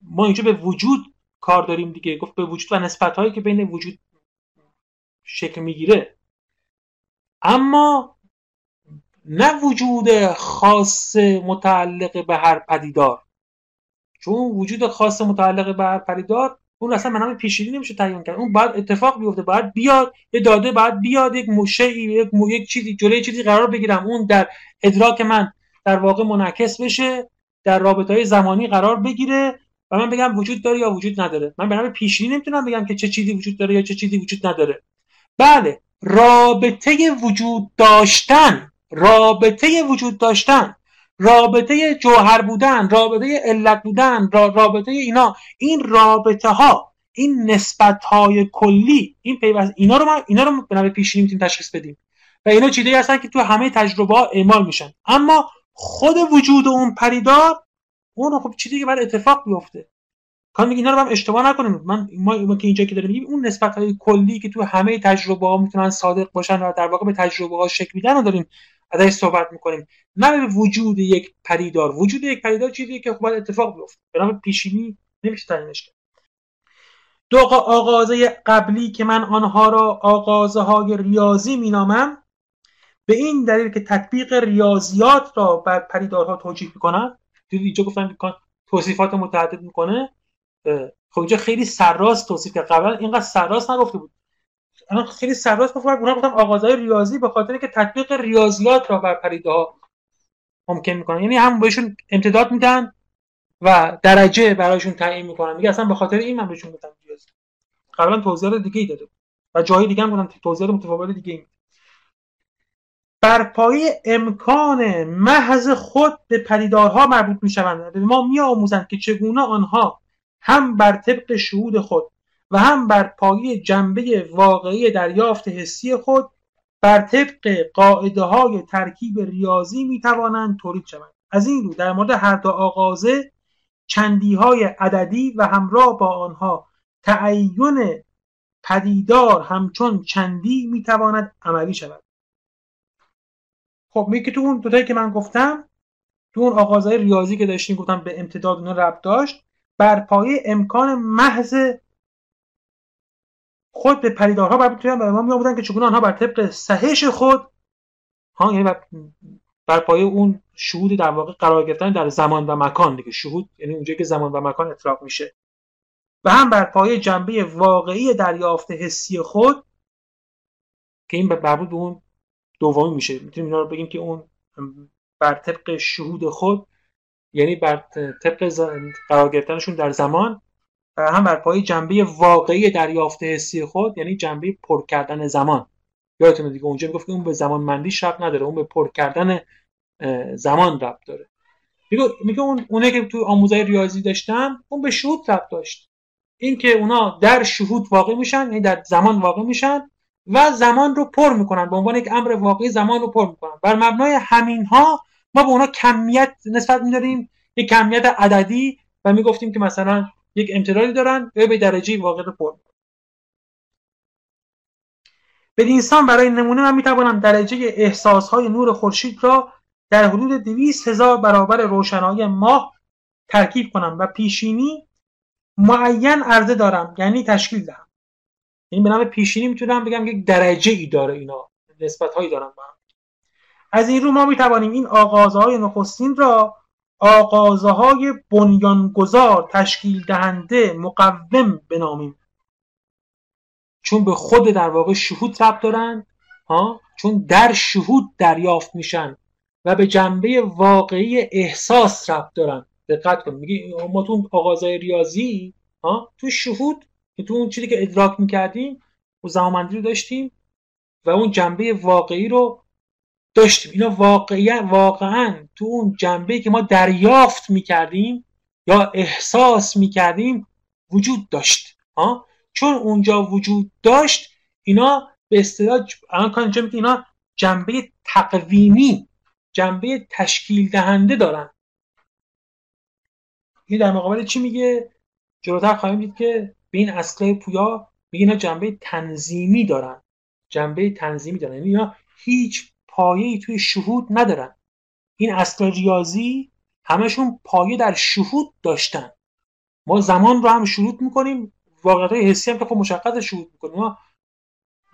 ما اینجا به وجود کار داریم دیگه. گفت به وجود و نسبت هایی که بین وجود شکل می‌گیره. اما نه وجود خاص متعلق به هر پدیدار. چون وجود خاص متعلق به هر پدیدار اون اصلا به نام پیشینی نمیشه تعیین کرد. اون باید اتفاق بیفته باید بیاد یه داده باید بیاد یک مشعی یک یک چیزی جلوی چیزی قرار بگیرم. اون در ادراک من در واقع منعکس بشه در رابطه های زمانی قرار بگیره و من بگم وجود داره یا وجود نداره. من به نام پیشینی نمی‌تونم بگم که چه چیزی وجود داره یا چه چیزی وجود نداره. بله رابطه وجود داشتن رابطه وجود داشتن رابطه جوهر بودن رابطه علت بودن رابطه اینا. این رابطه ها این نسبت های کلی این پیوست اینا رو ما اینا رو به نام پیشینی می‌تونیم تشخیص بدیم. و اینا چیزی هستن که تو همه تجربه ها اعمال میشن. اما خود وجود اون پریدار اون خب چیزی که بعد اتفاق بیفته. کان اینا رو هم اشتباه نکنیم. من ما, که اینجا که داریم میگیم اون نسبت های کلی که تو همه تجربه ها می‌تونن صادق باشن و در واقع به تجربه ها شکل میدن رو داریم ازش صحبت می‌کنیم. نه به وجود یک پریدار وجود یک پریدار چیزی که خب اتفاق بیفته. به نام پیشینی نمیشه تعیینش کرد. دو آغازه قبلی که من آنها را آغازه های ریاضی مینامم به این دلیل که تطبیق ریاضیات را بر پریدارها توجیه می‌کنن. دیدی اینجا گفتم توصیفات متعدد می‌کنه. خب اینجا خیلی سرراست توصیف کرد. قبلا اینقدر سرراست نگفته بود. الان خیلی سرراست گفتم اونا گفتم آغازهای ریاضی به خاطر که تطبیق ریاضیات را بر پریده ها ممکن می‌کنن. یعنی هم بهشون امتداد میدن و درجه برایشون تعیین می‌کنن. میگه اصلا به خاطر این من بهشون گفتم ریاضی. قبلا توضیحات دیگه ای داده و جایی دیگه هم گفتم توضیحات متفاوت دیگه ای بر پایه امکان محض خود به پدیدارها مربوط می‌شوند. به ما میآموزند که چگونه آنها هم بر طبق شهود خود و هم بر پایه جنبه واقعی دریافت حسی خود بر طبق قاعده های ترکیب ریاضی می توانند تولید شوند. از این رو در مورد هر دو آغازه چندی های عددی و همراه با آنها تعین پدیدار همچون چندی می تواند عملی شود. خب میگه تو اون دوتایی که من گفتم تو اون آغازهای ریاضی که داشتیم گفتم به امتداد اونا ربط داشت بر پایه امکان محض خود به پریدارها بر و ما می بودن که چگونه آنها بر طبق صحیح خود ها یعنی بر, بر پایه اون شهود در واقع قرار گرفتن در زمان و مکان دیگه. شهود یعنی اونجایی که زمان و مکان اطلاق میشه. و هم بر پایه جنبه واقعی دریافت حسی خود که این مربوط به اون دومی میشه. می‌تونیم اینا رو بگیم که اون بر طبق شهود خود یعنی بر طبق قرار گرفتنشون در زمان هم بر پای جنبه واقعی دریافت حسی خود یعنی جنبه پر کردن زمان. یادتونه دیگه اونجا می‌گفت اون به زمان مندی ربط نداره اون به پر کردن زمان ربط داره. میگه میگه اون اونه که تو آموزای ریاضی داشتم اون به شهود ربط داشت. این که اونا در شهود واقع میشن یعنی در زمان واقع میشن و زمان رو پر می‌کنن. به عنوان یک امر واقعی زمان رو پر می‌کنن. بر مبنای همین ها ما به اونا کمیت نسبت میداریم یک کمیت عددی و می‌گفتیم که مثلا یک امتدادی دارن و به درجه واقع پر. به انسان برای نمونه من می‌توانم درجه احساس های نور خورشید را در حدود دویست هزار برابر روشنایی ماه ترکیب کنم و پیشینی معین عرضه دارم یعنی تشکیل دهم. این به نام پیشینی می‌تونم بگم یک درجه ای داره اینا نسبت هایی دارن با از این رو ما می‌توانیم این آغازهای نخستین را آغازهای بنیانگذار تشکیل دهنده مقوم بنامیم چون به خود در واقع شهود ربط دارن ها؟ چون در شهود دریافت میشن و به جنبه واقعی احساس ربط دارن. دقت کن میگی ما تو آغازهای ریاضی ها؟ تو شهود تو اون چیزی که ادراک می‌کردیم و زمانمندی رو داشتیم و اون جنبه واقعی رو داشتیم. اینا واقعا واقعا تو اون جنبه که ما دریافت می‌کردیم یا احساس می‌کردیم وجود داشت ها؟ چون اونجا وجود داشت اینا به اصطلاح الان کان اینا جنبه تقویمی جنبه تشکیل دهنده دارن. این در مقابل چی میگه؟ جلوتر خواهیم دید که به این اصله پویا میگه اینا جنبه تنظیمی دارن. جنبه تنظیمی دارن. یعنی اینا هیچ پایه‌ای توی شهود ندارن. این اصل ریاضی همشون پایه در شهود داشتن. ما زمان رو هم شهود می‌کنیم واقعیت حسی هم که خب مشخص شهود می‌کنیم. ما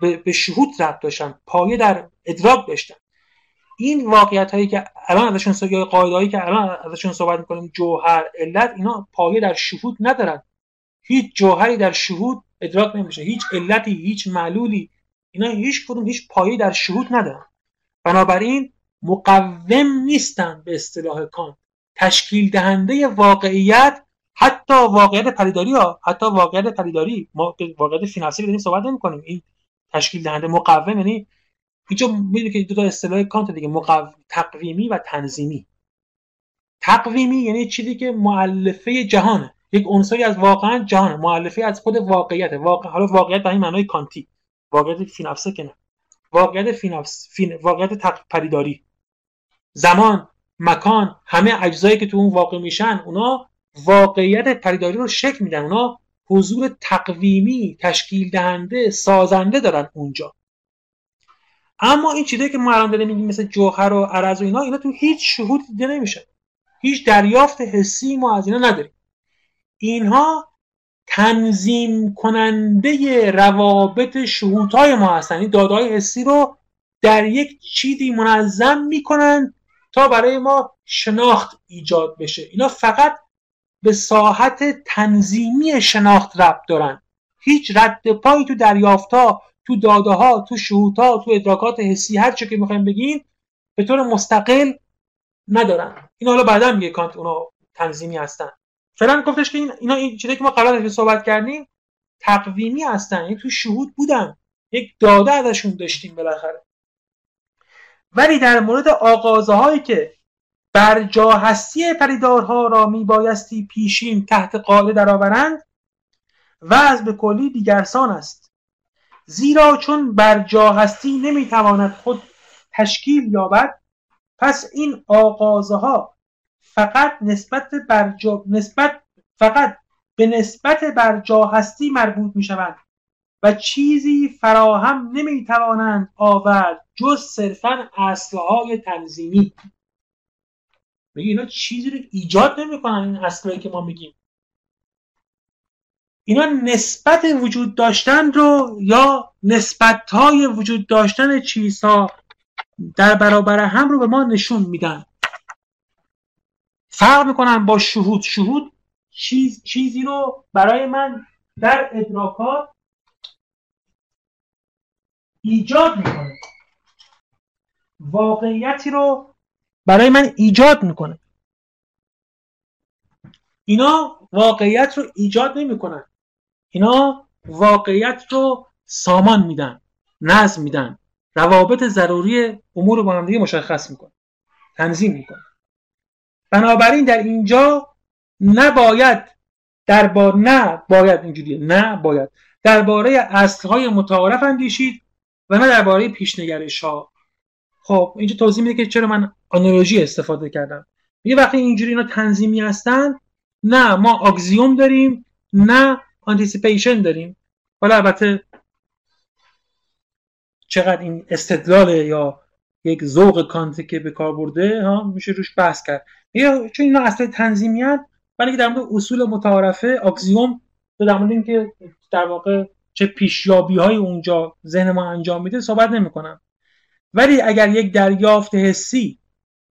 به, به شهود ربط داشتن پایه در ادراک داشتن. این واقعیت هایی که الان ازشون یا قاعده هایی که الان ازشون صحبت می‌کنیم جوهر علت اینا پایه در شهود ندارن. هیچ جوهری در شهود ادراک نمیشه. هیچ علتی هیچ معلولی اینا هیچ کدوم هیچ پایه در شهود ندارن. بنابراین مقوم نیستن به اصطلاح کانت تشکیل دهنده واقعیت حتی واقعیت پریداری ها حتی واقعیت پریداری ما واقعیت فینانسی بدیم صحبت نمی کنیم این تشکیل دهنده مقوم یعنی اینجا می‌دونی که دو تا اصطلاح کانت دیگه مقوم تقویمی و تنظیمی. تقویمی یعنی چیزی که معلفه جهانه. یک عنصری از واقعا جهان معلفه از خود واقعیت واقع حالا واقعیت به این معنای کانتی. واقعیت فینافسه که نه. واقعیت فینافس فین... واقعیت پریداری زمان مکان همه اجزایی که تو اون واقع میشن اونا واقعیت پریداری رو شکل میدن. اونا حضور تقویمی تشکیل دهنده سازنده دارن اونجا. اما این چیزایی که ما الان داریم میگیم مثل جوهر و عرض و اینا اینا تو هیچ شهود دیده نمیشه هیچ دریافت حسی ما از اینا نداریم. اینها تنظیم کننده روابط شهودهای ما هستن. این دادهای حسی رو در یک چیزی منظم می‌کنن تا برای ما شناخت ایجاد بشه. اینا فقط به ساحت تنظیمی شناخت ربط دارن. هیچ رد پایی تو دریافتها تو داده ها تو شهودها تو ادراکات حسی هر چه که می‌خوایم بگیم به طور مستقل ندارن. این حالا بعدا میگه کانت اونا تنظیمی هستن. فعلا گفتش که این اینا این چیزی که ما قبلا صحبت کردیم تقویمی هستن. یعنی تو شهود بودن. یک داده ازشون داشتیم بالاخره. ولی در مورد آغازه هایی که بر جا هستی پریدارها را میبایستی پیشین تحت قاعده درآورند و از به کلی دیگرسان است. زیرا چون بر جا هستی نمی‌تواند خود تشکیل یابد پس این آغازها فقط نسبت بر نسبت فقط به نسبت بر جا هستی مربوط می شوند و چیزی فراهم نمی توانند آورد جز صرفا اصلهای تنظیمی. میگه اینا چیزی رو ایجاد نمی‌کنن این اصلایی که ما میگیم. اینا نسبت وجود داشتن رو یا نسبت های وجود داشتن چیزها در برابر هم رو به ما نشون میدن. فرق می‌کنن با شهود. شهود چیز، چیزی رو برای من در ادراکات ایجاد می‌کنه. واقعیتی رو برای من ایجاد می‌کنه. اینا واقعیت رو ایجاد نمی‌کنن. اینا واقعیت رو سامان میدن نظم میدن روابط ضروری امور رو با هم دیگه مشخص می‌کنه تنظیم می‌کنه بنابراین در اینجا نباید با نه باید اینجوریه نه باید. درباره اصلهای متعارف اندیشید و نه درباره پیشنگرش ها. خب اینجا توضیح میده که چرا من analogy استفاده کردم. یه وقتی اینجوری اینا تنظیمی هستن نه ما axiom داریم نه anticipation داریم. حالا البته چقدر این استدلال یا یک ذوق کانتی که به کار برده ها میشه روش بحث کرد. چون اینا اصل تنظیمیت ولی در مورد اصول متعارفه axiom در مورد اینکه در واقع چه پیشیابی های اونجا ذهن ما انجام میده صحبت نمی‌کنم. ولی اگر یک دریافت حسی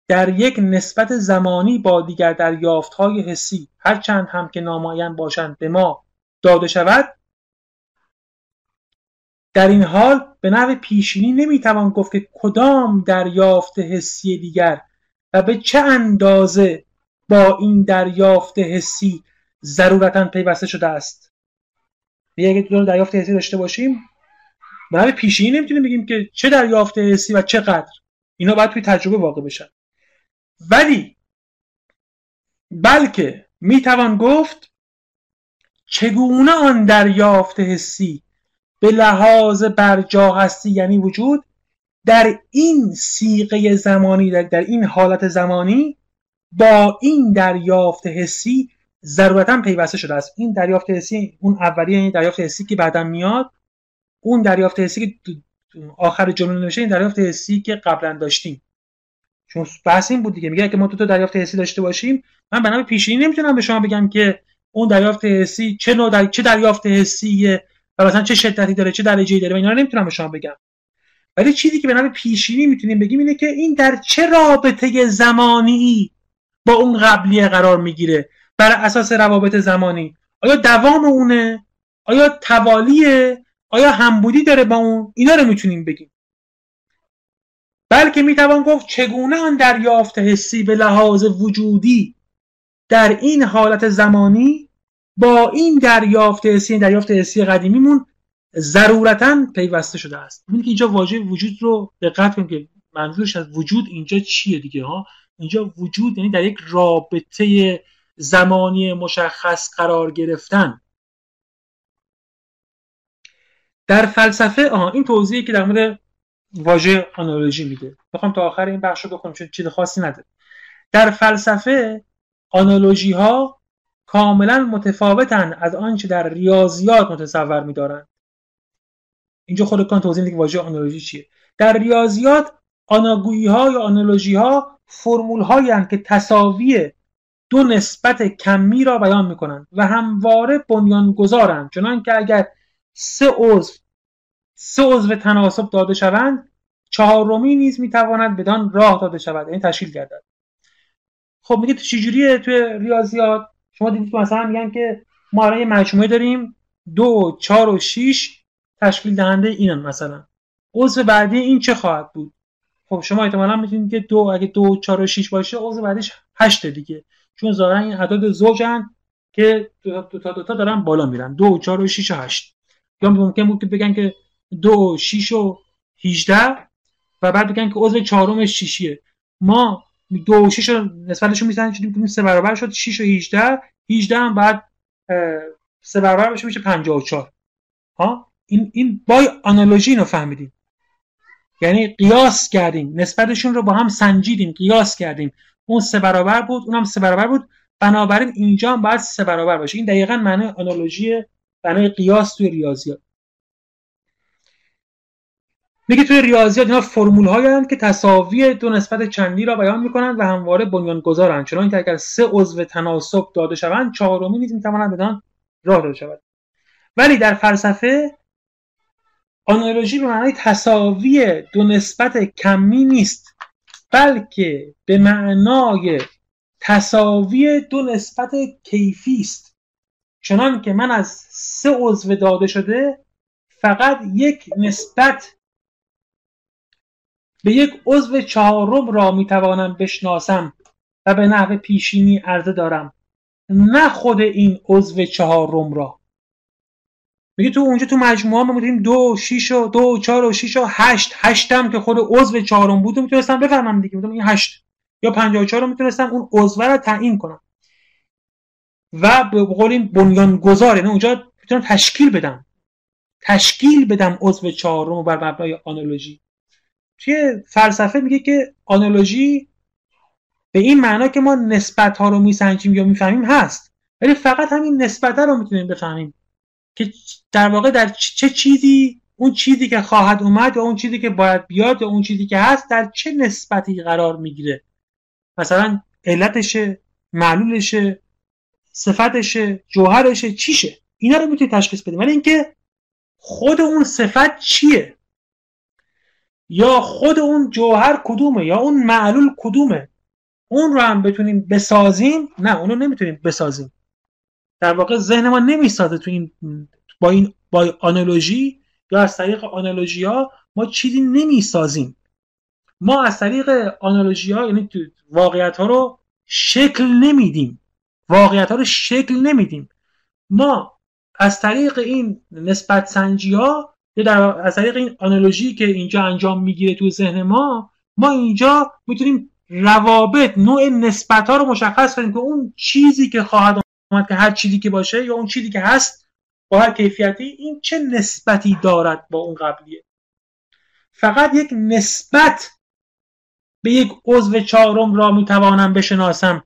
در یک نسبت زمانی با دیگر دریافت های حسی هر چند هم که نامعین باشند به ما داده شود در این حال به نوع پیشینی نمی‌توان گفت که کدام دریافت حسی دیگر و به چه اندازه با این دریافت حسی ضرورتا پیوسته شده است؟ اگه دو دریافت حسی داشته باشیم به نوع پیشینی نمی‌تونیم بگیم که چه دریافت حسی و چقدر. اینا باید توی تجربه واقع بشن. ولی بلکه می‌توان گفت چگونه آن دریافت حسی به لحاظ برجا هستی یعنی وجود در این سیقه زمانی در, در این حالت زمانی با این دریافت حسی ضرورتا پیوسته شده است. این دریافت حسی اون اولیه این دریافت حسی که بعدا میاد اون دریافت حسی که آخر جمله نوشته این دریافت حسی که قبلا داشتیم. چون بحث این بود دیگه. میگه که ما دو تا دریافت حسی داشته باشیم من به نام پیشینی نمی‌تونم به شما بگم که اون دریافت حسی چه نوع در... چه دریافت حسیه و مثلا چه شدتی داره چه درجه‌ای داره و اینا رو نمی‌تونم به شما بگم. ولی چیزی که به نام پیشینی می‌تونیم بگیم اینه که این در چه رابطه زمانی با اون قبلیه قرار می‌گیره؟ بر اساس روابط زمانی. آیا دوام اونه؟ آیا توالیه؟ آیا همبودی داره با اون؟ اینا رو می‌تونیم بگیم. بلکه می‌توان گفت چگونه آن دریافت حسی به لحاظ وجودی در این حالت زمانی با این دریافت حسی دریافت حسی قدیمیمون ضرورتا پیوسته شده است. می‌بینید که اینجا واژه وجود رو دقت کنید که منظورش از وجود اینجا چیه دیگه ها؟ اینجا وجود یعنی در یک رابطه زمانی مشخص قرار گرفتن. در فلسفه آها این توضیحی که در مورد واژه آنالوژی میده. می‌خوام تا آخر این بخش رو بخونم چون چیز خاصی نداره. در فلسفه آنالوژی ها کاملا متفاوتن از آنچه در ریاضیات متصور میدارند. اینجا خود کان توضیح میده که واژه آنالوژی چیه. در ریاضیات آناگویی ها یا آنالوژی ها فرمول هایی که تساوی دو نسبت کمی را بیان می‌کنند و همواره بنیان گذارند چنان که اگر سه عضو سه عضو تناسب داده شوند چهارمی نیز می‌تواند بدان راه داده شود. یعنی تشکیل گردد. خب میگه تو چجوریه توی ریاضیات؟ شما دیدید که مثلا میگن که ما الان یه مجموعه داریم. دو چهار و شیش تشکیل دهنده اینن مثلا. عضو بعدی این چه خواهد بود؟ خب شما احتمالا می‌تونید که دو اگه دو چهار و شیش باشه عضو بعدیش هشت دیگه. چون ظاهرا این اعداد زوجن که دو تا دو تا دارن بالا میرن. دو چهار و شیش و هشت. یا ممکن بود که بگن که دو شیش و هیجده و بعد بگن که عضو چهارم شیشیه ما دو و شیش رو نسبتشون می‌زنیم چون سه برابر شد. 6 و 18 18 هم بعد سه برابر بشه میشه 54 ها؟ این این بای آنالوژی رو فهمیدیم. یعنی قیاس کردیم. نسبتشون رو با هم سنجیدیم قیاس کردیم. اون سه برابر بود اونم سه برابر بود. بنابراین اینجا هم باید سه برابر باشه. این دقیقا معنی آنالوژی معنی قیاس توی ریاضیات. میگه توی ریاضیات اینا فرمول هایی که تساوی دو نسبت چندی را بیان می‌کنند و همواره بنیان گذارند چون که اگر سه عضو تناسب داده شوند چهارمی نیز می‌تواند بدان راه داده شود ولی در فلسفه آنالوژی به معنای تساوی دو نسبت کمی نیست بلکه به معنای تساوی دو نسبت کیفی است. چنان که من از سه عضو داده شده فقط یک نسبت به یک عضو چهارم را می‌توانم بشناسم و به نحو پیشینی عرضه دارم. نه خود این عضو چهارم را. میگه تو اونجا تو مجموعه ما می‌دونیم دو شیش و دو چهار و شیش و هشت. هشتم که خود عضو چهارم بود می‌تونستم بفهمم دیگه. می‌دونم این هشت یا 54 رو می‌تونستم اون عضو رو تعیین کنم و به قول بنیان گذاره نه اونجا می‌تونم تشکیل بدم. تشکیل بدم عضو چهارم بر مبنای آنالوژی. توی فلسفه میگه که آنالوژی به این معنا که ما نسبت ها رو میسنجیم یا می‌فهمیم هست. ولی فقط همین نسبت رو می‌تونیم بفهمیم. که در واقع در چه چیزی اون چیزی که خواهد اومد یا اون چیزی که باید بیاد یا اون چیزی که هست در چه نسبتی قرار می‌گیره. مثلا علتشه معلولشه صفتشه جوهرشه چیشه. اینا رو می‌تونی تشخیص بدیم ولی اینکه خود اون صفت چیه؟ یا خود اون جوهر کدومه؟ یا اون معلول کدومه؟ اون رو هم بتونیم بسازیم؟ نه اون رو نمی‌تونیم بسازیم. در واقع ذهن ما نمی‌سازه تو این با این با آنالوژی یا از طریق آنالوژی ها ما چیزی نمی‌سازیم. ما از طریق آنالوژی ها یعنی واقعیت ها رو شکل نمیدیم. واقعیت ها رو شکل نمیدیم. ما از طریق این نسبت سنجی ها یا در از طریق این آنالوژی که اینجا انجام می‌گیره تو ذهن ما ما اینجا می‌تونیم روابط نوع نسبت ها رو مشخص کنیم که اون چیزی که خواهد آمد که هر چیزی که باشه یا اون چیزی که هست با هر کیفیتی این چه نسبتی دارد با اون قبلیه. فقط یک نسبت به یک عضو چهارم را می‌توانم بشناسم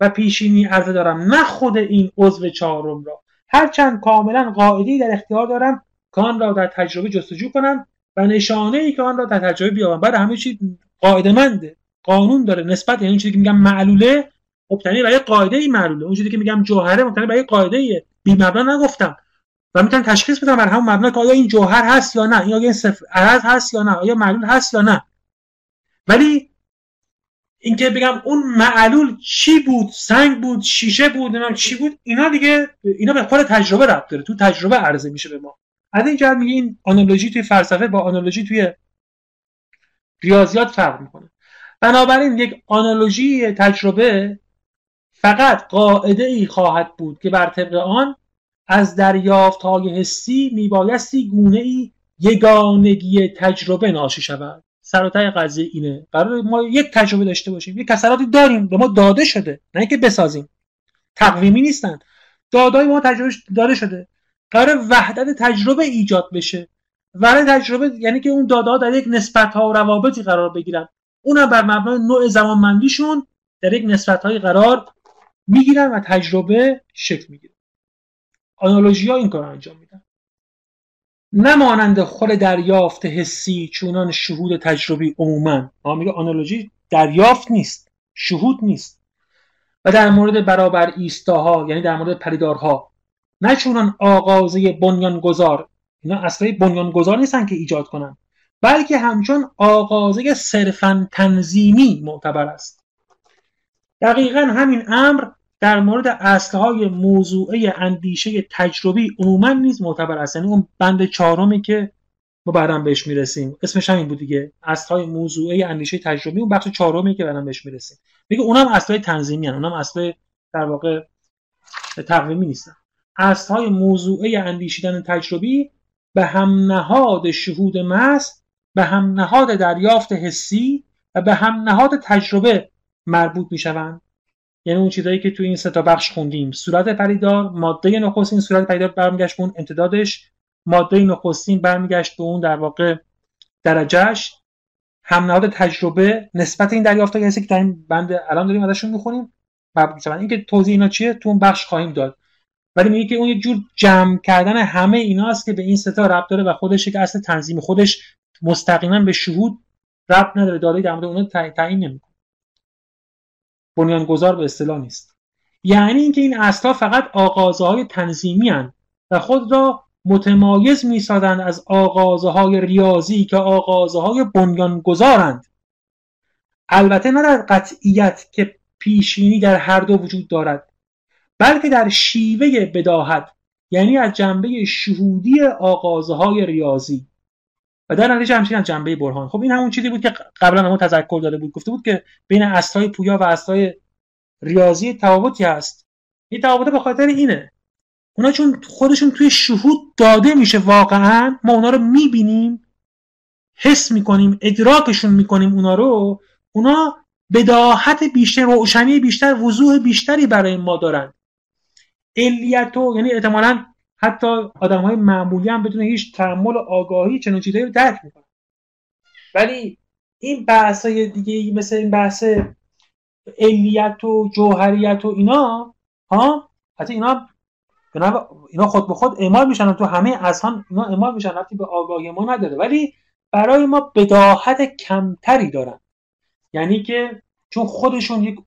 و پیشینی عرضه دارم. نه خود این عضو چهارم را. هرچند کاملا قاعده در اختیار دارم که آن را در تجربه جستجو کنم و نشانه ای که آن را در تجربه بیابم. بعد همه چی قاعده منده قانون داره. نسبت یعنی چیزی که میگم معلوله. مبتنی بر قاعده ای معلوله. اون چیزی که میگم جوهره مبتنی بر قاعده ای بی مبنا نگفتم. و می‌تونم تشخیص بدم بر همون مبنا که آیا این جوهر هست یا نه؟ یا این صفر عرض هست یا نه؟ آیا معلول هست یا نه؟ ولی اینکه بگم اون معلول چی بود؟ سنگ بود؟ شیشه بود؟ نمی‌دونم چی بود؟ اینا دیگه اینا به خود تجربه ربط داره. تو تجربه عرضه میشه به ما. از این جهت میگه این آنالوژی توی فلسفه با آنالوژی توی ریاضیات فرق می‌کنه. بنابراین یک آنالوژی تجربه فقط قاعده ای خواهد بود که بر طبق آن از دریافت های حسی میبایستی گونه ای یگانگی تجربه ناشی شود. سراتای قضیه اینه. قرار ما یک تجربه داشته باشیم. یک کسراتی داریم. به ما داده شده. نه اینکه بسازیم. تقویمی نیستن. دادای ما تجربه داده شده. قرار وحدت تجربه ایجاد بشه. وحدت تجربه یعنی که اون داده در یک نسبت ها و روابطی قرار بگیرن. اونم بر مبنای نوع زمانمندیشون در یک نسبت های قرار می‌گیرن و تجربه شکل می‌گیره. آنالوژی ها این کار انجام میدن. نمانند خود دریافت حسی چونان شهود تجربی عموما. ما میگه آنالوژی دریافت نیست شهود نیست. و در مورد برابر ایستاها یعنی در مورد پریدارها نه چونان آغازه بنیانگذار. اینا اصلا بنیانگذار نیستن که ایجاد کنن. بلکه همچون آغازه صرفا تنظیمی معتبر است. دقیقا همین امر در مورد اصلهای موضوعه اندیشه تجربی عموما نیز معتبر است. یعنی اون بند چهارمی که ما بعدا بهش می‌رسیم. اسمش همین بود دیگه. اصلهای موضوعه اندیشه تجربی. اون بخش چهارمی که بعدا بهش می‌رسیم. میگه اونم اصلهای تنظیمی هن. اونم اصل در واقع تقویمی نیستن. اصلهای موضوعه اندیشیدن تجربی به هم نهاد شهود مست به هم نهاد دریافت حسی و به هم نهاد تجربه مربوط می‌شوند. یعنی اون چیزایی که تو این سه تا بخش خوندیم. صورت پریدار ماده نخست این صورت پریدار برمیگشت اون امتدادش. ماده نخستین برمیگشت به اون در واقع درجهش هم تجربه نسبت این دریافت هایی که این بند الان داریم ازشون می‌خونیم. این که توضیح اینا چیه تو اون بخش خواهیم داد. ولی میگه که اون یه جور جمع کردن همه ایناست که به این ستا ربط داره و خودش یک اصل تنظیم خودش مستقیما به شهود ربط نداره. داده در مورد اونها تعیین نمی‌کنه بنیانگذار به اصطلاح نیست. یعنی اینکه این اصلا فقط آغازهای تنظیمی هن و خود را متمایز می‌سازند از آغازهای ریاضی که آغازهای بنیانگذارند البته نه در قطعیت که پیشینی در هر دو وجود دارد بلکه در شیوه بداهت یعنی از جنبه شهودی آغازهای ریاضی. و در نتیجه همچنین از جنبه برهان. خب این همون چیزی بود که قبلا ما تذکر داده بود. گفته بود که بین اصلای پویا و اصلای ریاضی تفاوتی هست. این تفاوت به خاطر اینه. اونا چون خودشون توی شهود داده میشه واقعا ما اونا رو می‌بینیم حس می‌کنیم ادراکشون می‌کنیم اونا رو اونا بداهت بیشتر روشنی بیشتر وضوح بیشتری برای ما دارن. علیتو یعنی احتمالا حتی آدم های معمولی هم بدون هیچ تحمل و آگاهی چنین چیزایی رو درک می‌کنن. ولی این بحث های دیگه مثل این بحث علیت و جوهریت و اینا ها؟ حتی اینا اینا خود به خود اعمال میشن تو همه اذهان اینا اعمال میشن وقتی به آگاهی ما نداره. ولی برای ما بداهت کمتری دارن. یعنی که چون خودشون یک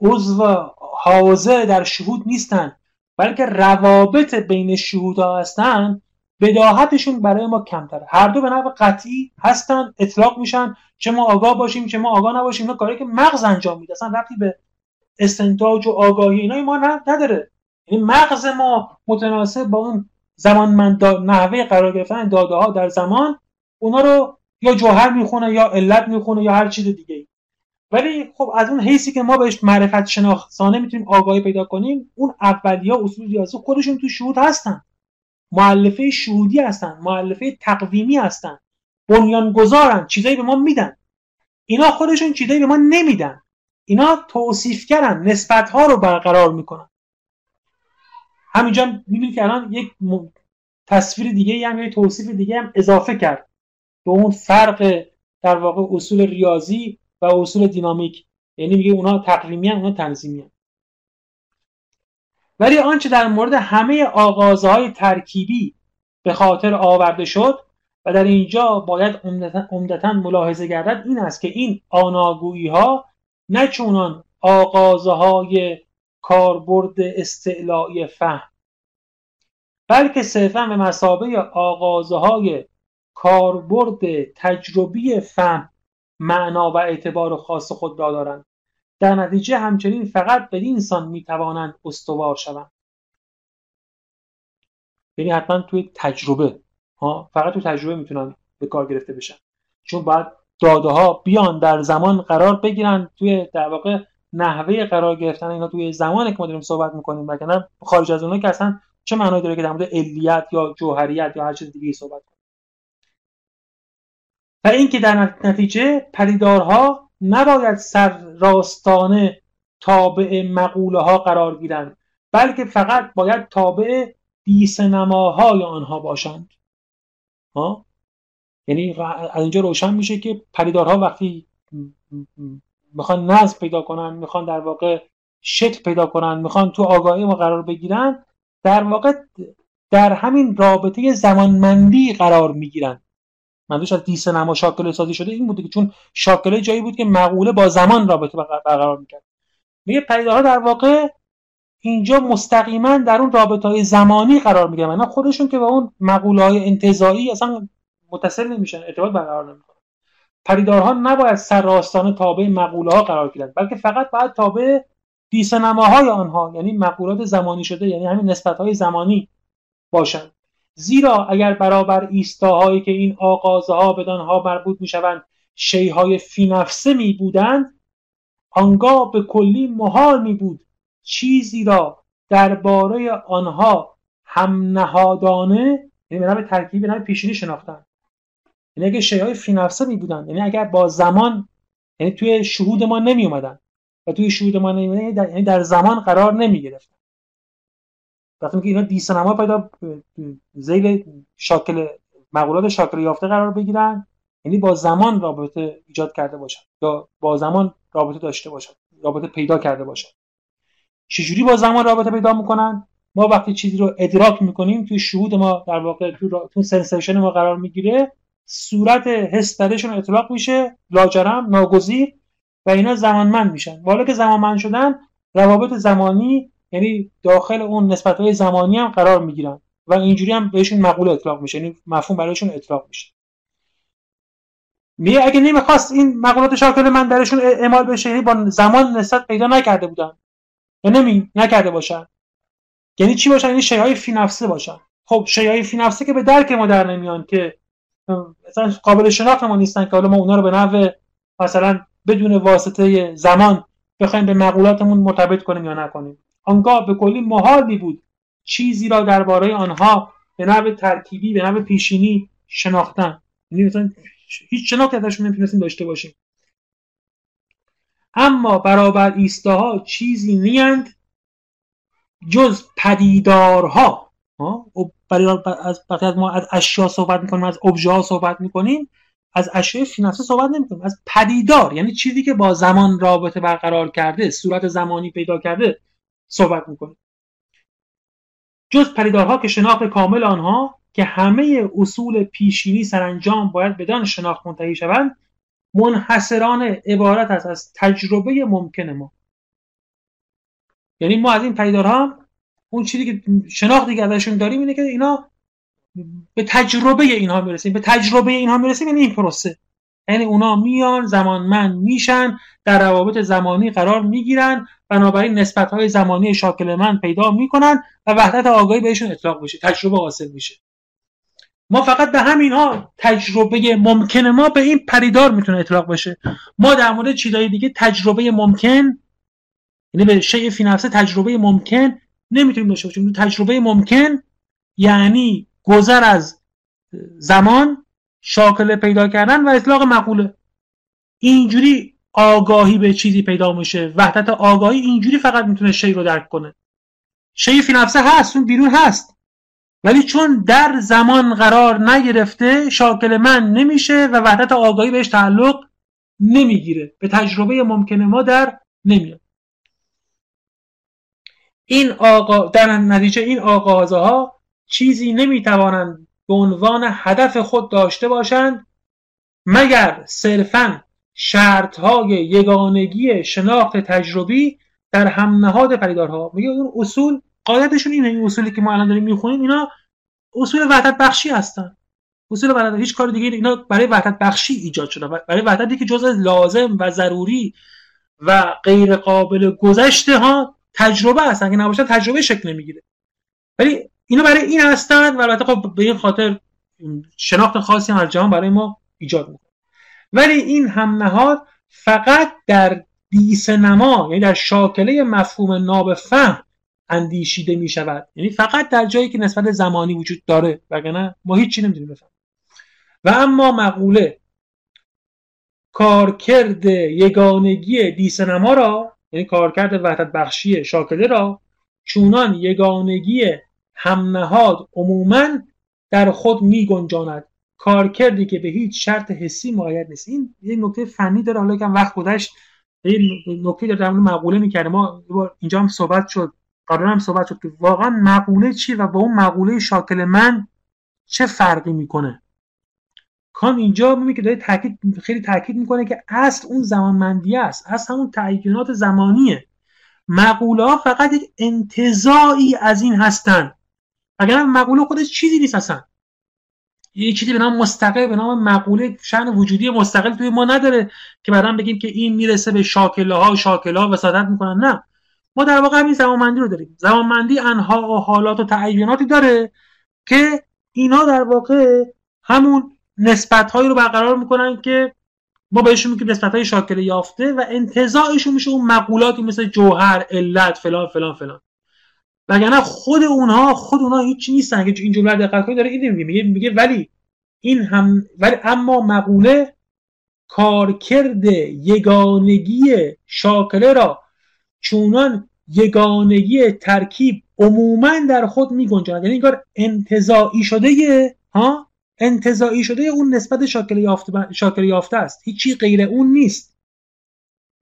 عضو حاضر در شهود نیستن بلکه روابط بین شهودها هستن بداهتشون برای ما کمتره. هر دو به نحو قطعی هستن اطلاق میشن چه ما آگاه باشیم چه ما آگاه نباشیم. اینا کاری که مغز انجام میده. اصلا رفتی به استنتاج و آگاهی اینا ما نداره. یعنی مغز ما متناسب با اون زمان نحوه قرار گرفتن داده ها در زمان اونا رو یا جوهر می‌خونه یا علت می‌خونه یا هر چیز دیگه ای ولی خب از اون حیثی که ما بهش معرفت شناسانه می‌تونیم آگاهی پیدا کنیم اون اولیا اصول ریاضی خودشون تو شهود هستن. معلفه شهودی هستن معلفه تقویمی هستن. بنیانگذارن چیزایی به ما میدن. اینا خودشون چیزایی به ما نمیدن. اینا توصیفگرن نسبت ها رو برقرار می‌کنن. همینجا می‌بینید که الان یک تصویر دیگه هم یا توصیف دیگه هم اضافه کرد. به اون فرق در واقع اصول ریاضی و اصول دینامیک یعنی میگه اونها تقویمی هم اونها تنظیمی هم. ولی آنچه در مورد همه آغازهای ترکیبی به خاطر آورده شد و در اینجا باید عمدتا ملاحظه گردد این است که این آناگویی ها نه چونان آغازهای کاربرد استعلاعی فهم بلکه صرفا به مسابه آغازهای کاربرد تجربی فهم معنا و اعتبار خاص خود را دارند. در نتیجه همچنین فقط بدین سان می‌توانند استوار شوند. یعنی حتما توی تجربه ها فقط توی تجربه می‌تونن به کار گرفته بشن. چون باید داده ها بیان در زمان قرار بگیرن توی در واقع نحوه قرار گرفتن اینا توی زمانی که ما داریم صحبت می‌کنیم. وگرنه خارج از اونها که اصلا چه معنایی داره که در مورد علیت یا جوهریت یا هر چیز دیگه صحبت کنیم. و اینکه در نتیجه پریدارها نباید سر راستانه تابع مقوله ها قرار گیرند بلکه فقط باید تابع دیسنماهای آنها باشند. ها؟ یعنی از اینجا روشن میشه که پریدارها وقتی می‌خوان نظم پیدا کنن می‌خوان در واقع شکل پیدا کنن می‌خوان تو آگاهی ما قرار بگیرن در واقع در همین رابطه زمانمندی قرار می‌گیرن. منظورش از دیس نما شاکله سازی شده این بوده که چون شاکله جایی بود که مقوله با زمان رابطه برقرار می‌کرد. میگه پدیدارها در واقع اینجا مستقیما در اون رابطه های زمانی قرار می‌گیرن. اینا خودشون که با اون مقوله های انتظایی اصلا متصل نمیشن ارتباط برقرار نمی‌کنن. پریدارها نباید سرراستانه تابع مقوله ها قرار گیرند بلکه فقط باید تابع دیسنماهای آنها یعنی مقولات زمانی شده یعنی همین نسبت های زمانی باشند. زیرا اگر برابر ایستاهایی که این آغازها بدانها مربوط می‌شوند شیهای فی نفسه می بودند آنگاه به کلی محال می بود چیزی را درباره آنها هم نهادانه یعنی به ترکیب به پیشینی شناختن یعنی اگر شیهای فی نفسه می بودند یعنی اگر با زمان یعنی توی شهود ما نمی اومدن و توی شهود ما نمی اومدن یعنی در زمان قرار نمی گرفتن وقتی که اینا دی سینما پیدا زیل شاکل مقولات شاکل یافته قرار بگیرن. یعنی با زمان رابطه ایجاد کرده باشن. یا با زمان رابطه داشته باشن. رابطه پیدا کرده باشن. چجوری با زمان رابطه پیدا می‌کنن؟ ما وقتی چیزی رو ادراک می‌کنیم توی شهود ما در واقع تو, تو sensation ما قرار می‌گیره صورت حس درشون اطلاق میشه لاجرم ناگزیر و اینا زمانمند میشن. والا که زمانمند شدن روابط زمانی یعنی داخل اون نسبت های زمانی هم قرار می‌گیرن و اینجوری هم بهشون مقوله اطلاق میشه یعنی مفهوم برایشون اطلاق میشه. میگه اگه نمی‌خواست این مقولات شاکل من درشون اعمال بشه یعنی با زمان نسبت پیدا نکرده بودن. یا نمی نکرده باشن. یعنی چی باشن؟ یعنی شیهای فی نفسه باشن. خب شیهای فی نفسه که به درک ما در نمیان که مثلا قابل شناخت ما نیستن که حالا ما اونا رو به نحو مثلا بدون واسطه زمان بخوایم به مقولاتمون مرتبط کنیم یا نکنیم. آنگاه به کلی محالی بود. چیزی را درباره آنها به نحو ترکیبی به نحو پیشینی شناختن. یعنی مثلا هیچ شناختی ازشون نمی‌تونستیم داشته باشیم. اما برابر ایستاها چیزی نیند جز پدیدارها. برای از از ما از اشیا صحبت می‌کنیم از ابژه صحبت می‌کنیم. از اشیاء فی صحبت نمی‌کنیم. از پدیدار یعنی چیزی که با زمان رابطه برقرار کرده صورت زمانی پیدا کرده صحبت می‌کنیم. جز پدیدارها که شناخت کامل آنها که همه اصول پیشینی سرانجام باید بدان شناخت منتهی شوند منحصران عبارت است از تجربه ممکن ما. یعنی ما از این پدیدارها اون چیزی که شناختی که ازشون داریم اینه که اینا به تجربه اینها می‌رسیم. به تجربه اینها می‌رسیم یعنی این پروسه. یعنی اونا میان زمانمند میشن در روابط زمانی قرار می‌گیرن بنابراین نسبت های زمانی شاکل من پیدا می‌کنن و وحدت آگاهی بهشون اطلاق میشه تجربه حاصل میشه. ما فقط به همین ها تجربه ممکن ما به این پریدار می‌تونه اطلاق بشه. ما در مورد چیزهای دیگه تجربه ممکن یعنی به شیء فی نفسه تجربه ممکن نمی‌تونیم داشته باشیم. تجربه ممکن یعنی گذر از زمان شاکله پیدا کردن و اطلاق مقوله. اینجوری آگاهی به چیزی پیدا میشه. وحدت آگاهی اینجوری فقط می‌تونه شی رو درک کنه. شی فی نفسه هست اون بیرون هست. ولی چون در زمان قرار نگرفته شاکل من نمیشه و وحدت آگاهی بهش تعلق نمی‌گیره. به تجربه ممکن ما در نمیاد. این آقا در نتیجه این آغازه ها چیزی نمی‌توانند به عنوان هدف خود داشته باشند مگر صرفا شرط های یگانگی شناخت تجربی در هم نهاد پدیدارها؟ میگه اون اصول قاعدتشون اینه این اصولی که ما الان داریم می‌خونیم اینا اصول وحدت بخشی هستن. اصول وحدت هیچ کار دیگه اینا برای وحدت بخشی ایجاد شده. برای وحدتی که جزء لازم و ضروری و غیر قابل گذشته ها تجربه هستن که نباشن تجربه شکل نمی‌گیره. ولی اینا برای این هستن و البته خب به این خاطر شناخت خاصی از جهان برای ما ایجاد می‌کنه. ولی این هم نهاد فقط در دیس نما یعنی در شاکله مفهوم ناب فهم اندیشیده می شود یعنی فقط در جایی که نسبت زمانی وجود داره وگرنه ما هیچی نمی‌تونیم بفهمیم. و اما مقوله کارکرد یگانگی دیسنما را یعنی کارکرد وحدت بخشی شاکله را چونان یگانگی همنهاد عموما در خود می گنجاند کارکردی که به هیچ شرط حسی معید نیست. این یه نکته فنی داره حالا که وقت گذشت یه نکته داره در مقوله می‌کرده. ما اینجا هم صحبت شد قبلا هم صحبت شد که واقعا مقوله چی و با اون مقوله شاکل من چه فرقی می‌کنه؟ کان اینجا میگه که داره تاکید خیلی تاکید می‌کنه که اصل اون زمانمندی است. اصل همون تعیینات زمانیه. مقوله ها فقط یک انتظایی از این هستن. اگر مقوله خودش چیزی نیست اصلا. یه چیزی به نام مستقل به نام مقوله شأن وجودی مستقل توی ما نداره که بعدا بگیم که این می‌رسه به شاکله ها شاکله ها وساطت می‌کنن. نه. ما در واقع همین زمانمندی رو داریم. زمانمندی انها و حالات و تعیناتی داره که اینا در واقع همون نسبت هایی رو برقرار می‌کنن که ما بهشون میگیم نسبت های شاکله یافته و انتظاعشون میشه اون مقولاتی مثل جوهر علت فلان فلان فلان. وگرنه خود اونها خود اونها هیچ نیستن. که این جمله دقت کنید داره این میگه میگه ولی این هم ولی اما مقوله کارکرد یگانگی شاکله را چونان یگانگی ترکیب عموما در خود می گنجاند یعنی انگار انتظاعی شده ها؟ انتزاعی شده اون نسبت شاکل یافته, شاکل یافته است. هیچی غیر اون نیست.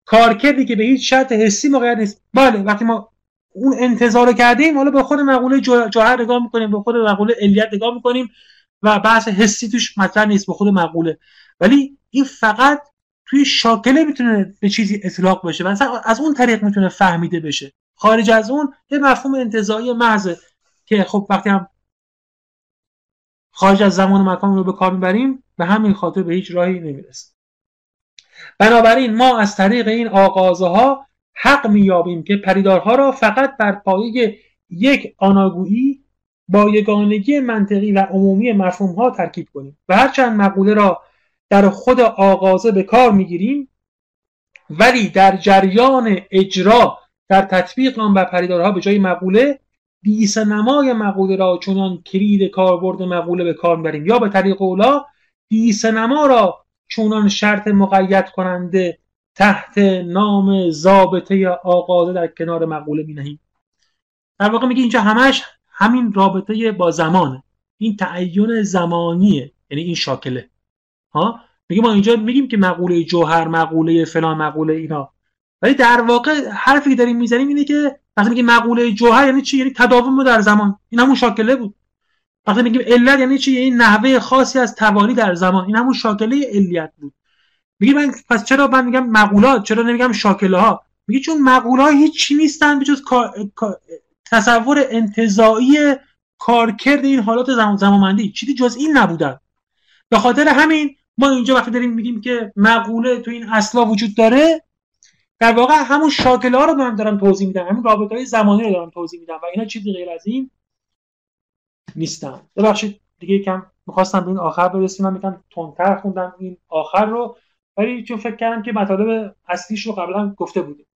کارکردی که به هیچ شرط حسی موقعیت نیست. بله وقتی ما اون انتظار رو کردیم حالا با خود مقوله جوهر نگاه می‌کنیم با خود مقوله علیت نگاه می‌کنیم و بحث حسی توش مطرح نیست با خود مقوله. ولی این فقط توی شاکله می‌تونه به چیزی اطلاق بشه و از اون طریق می‌تونه فهمیده بشه. خارج از اون یه مفهوم انتظایی محضه که خب وقتی هم خارج از زمان و مکان رو به کار می‌بریم به همین خاطر به هیچ راهی نمی‌رسیم بنابراین ما از طریق این آغازها حق مییابیم که پریدارها را فقط بر پایه یک آناگویی با یگانگی منطقی و عمومی مفهوم ها ترکیب کنیم و هرچند مقوله را در خود آغازه به کار می‌گیریم ولی در جریان اجرا در تطبیق آن بر پریدارها به جای مقوله نمای مقوله را چونان کلید کاربرد مقوله به کار بریم یا به طریق اولا نما را چونان شرط مقید کننده تحت نام ضابطه آغازه در کنار مقوله می نهیم در واقع میگه اینجا همش همین رابطه با زمانه. این تعین زمانیه یعنی این شاکله. ها؟ میگه ما اینجا میگیم که مقوله جوهر مقوله فلان مقوله اینا. ولی در واقع حرفی که داریم می‌زنیم اینه که وقتی میگیم مقوله جوهر یعنی چی؟ یعنی تداوم در زمان. این همون شاکله بود. وقتی میگیم علت یعنی چی؟ یعنی نحوه خاصی از توالی در زمان. این همون شاکله علیت بود. میگه من پس چرا من میگم مقولات چرا نمیگم شاکله ها میگه چون مقوله ها هیچ چی نیستن بجز تصور انتزاعی کارکرد این حالات زمانمندی. چیزی جز این نبودن. به خاطر همین ما اینجا وقتی داریم میگیم که مقوله تو این اصلا وجود داره در واقع همون شاکله ها رو من دارم توضیح میدم همون رابطه های زمانی رو دارم توضیح میدم و اینا چیزی غیر از این نیستن. ببخشید دیگه یکم می‌خواستم به این آخر برسیم. من میگم تندتر خوندم. این آخر رو ولی چون فکر کردم که مطالب اصلیش رو قبلا گفته بودیم.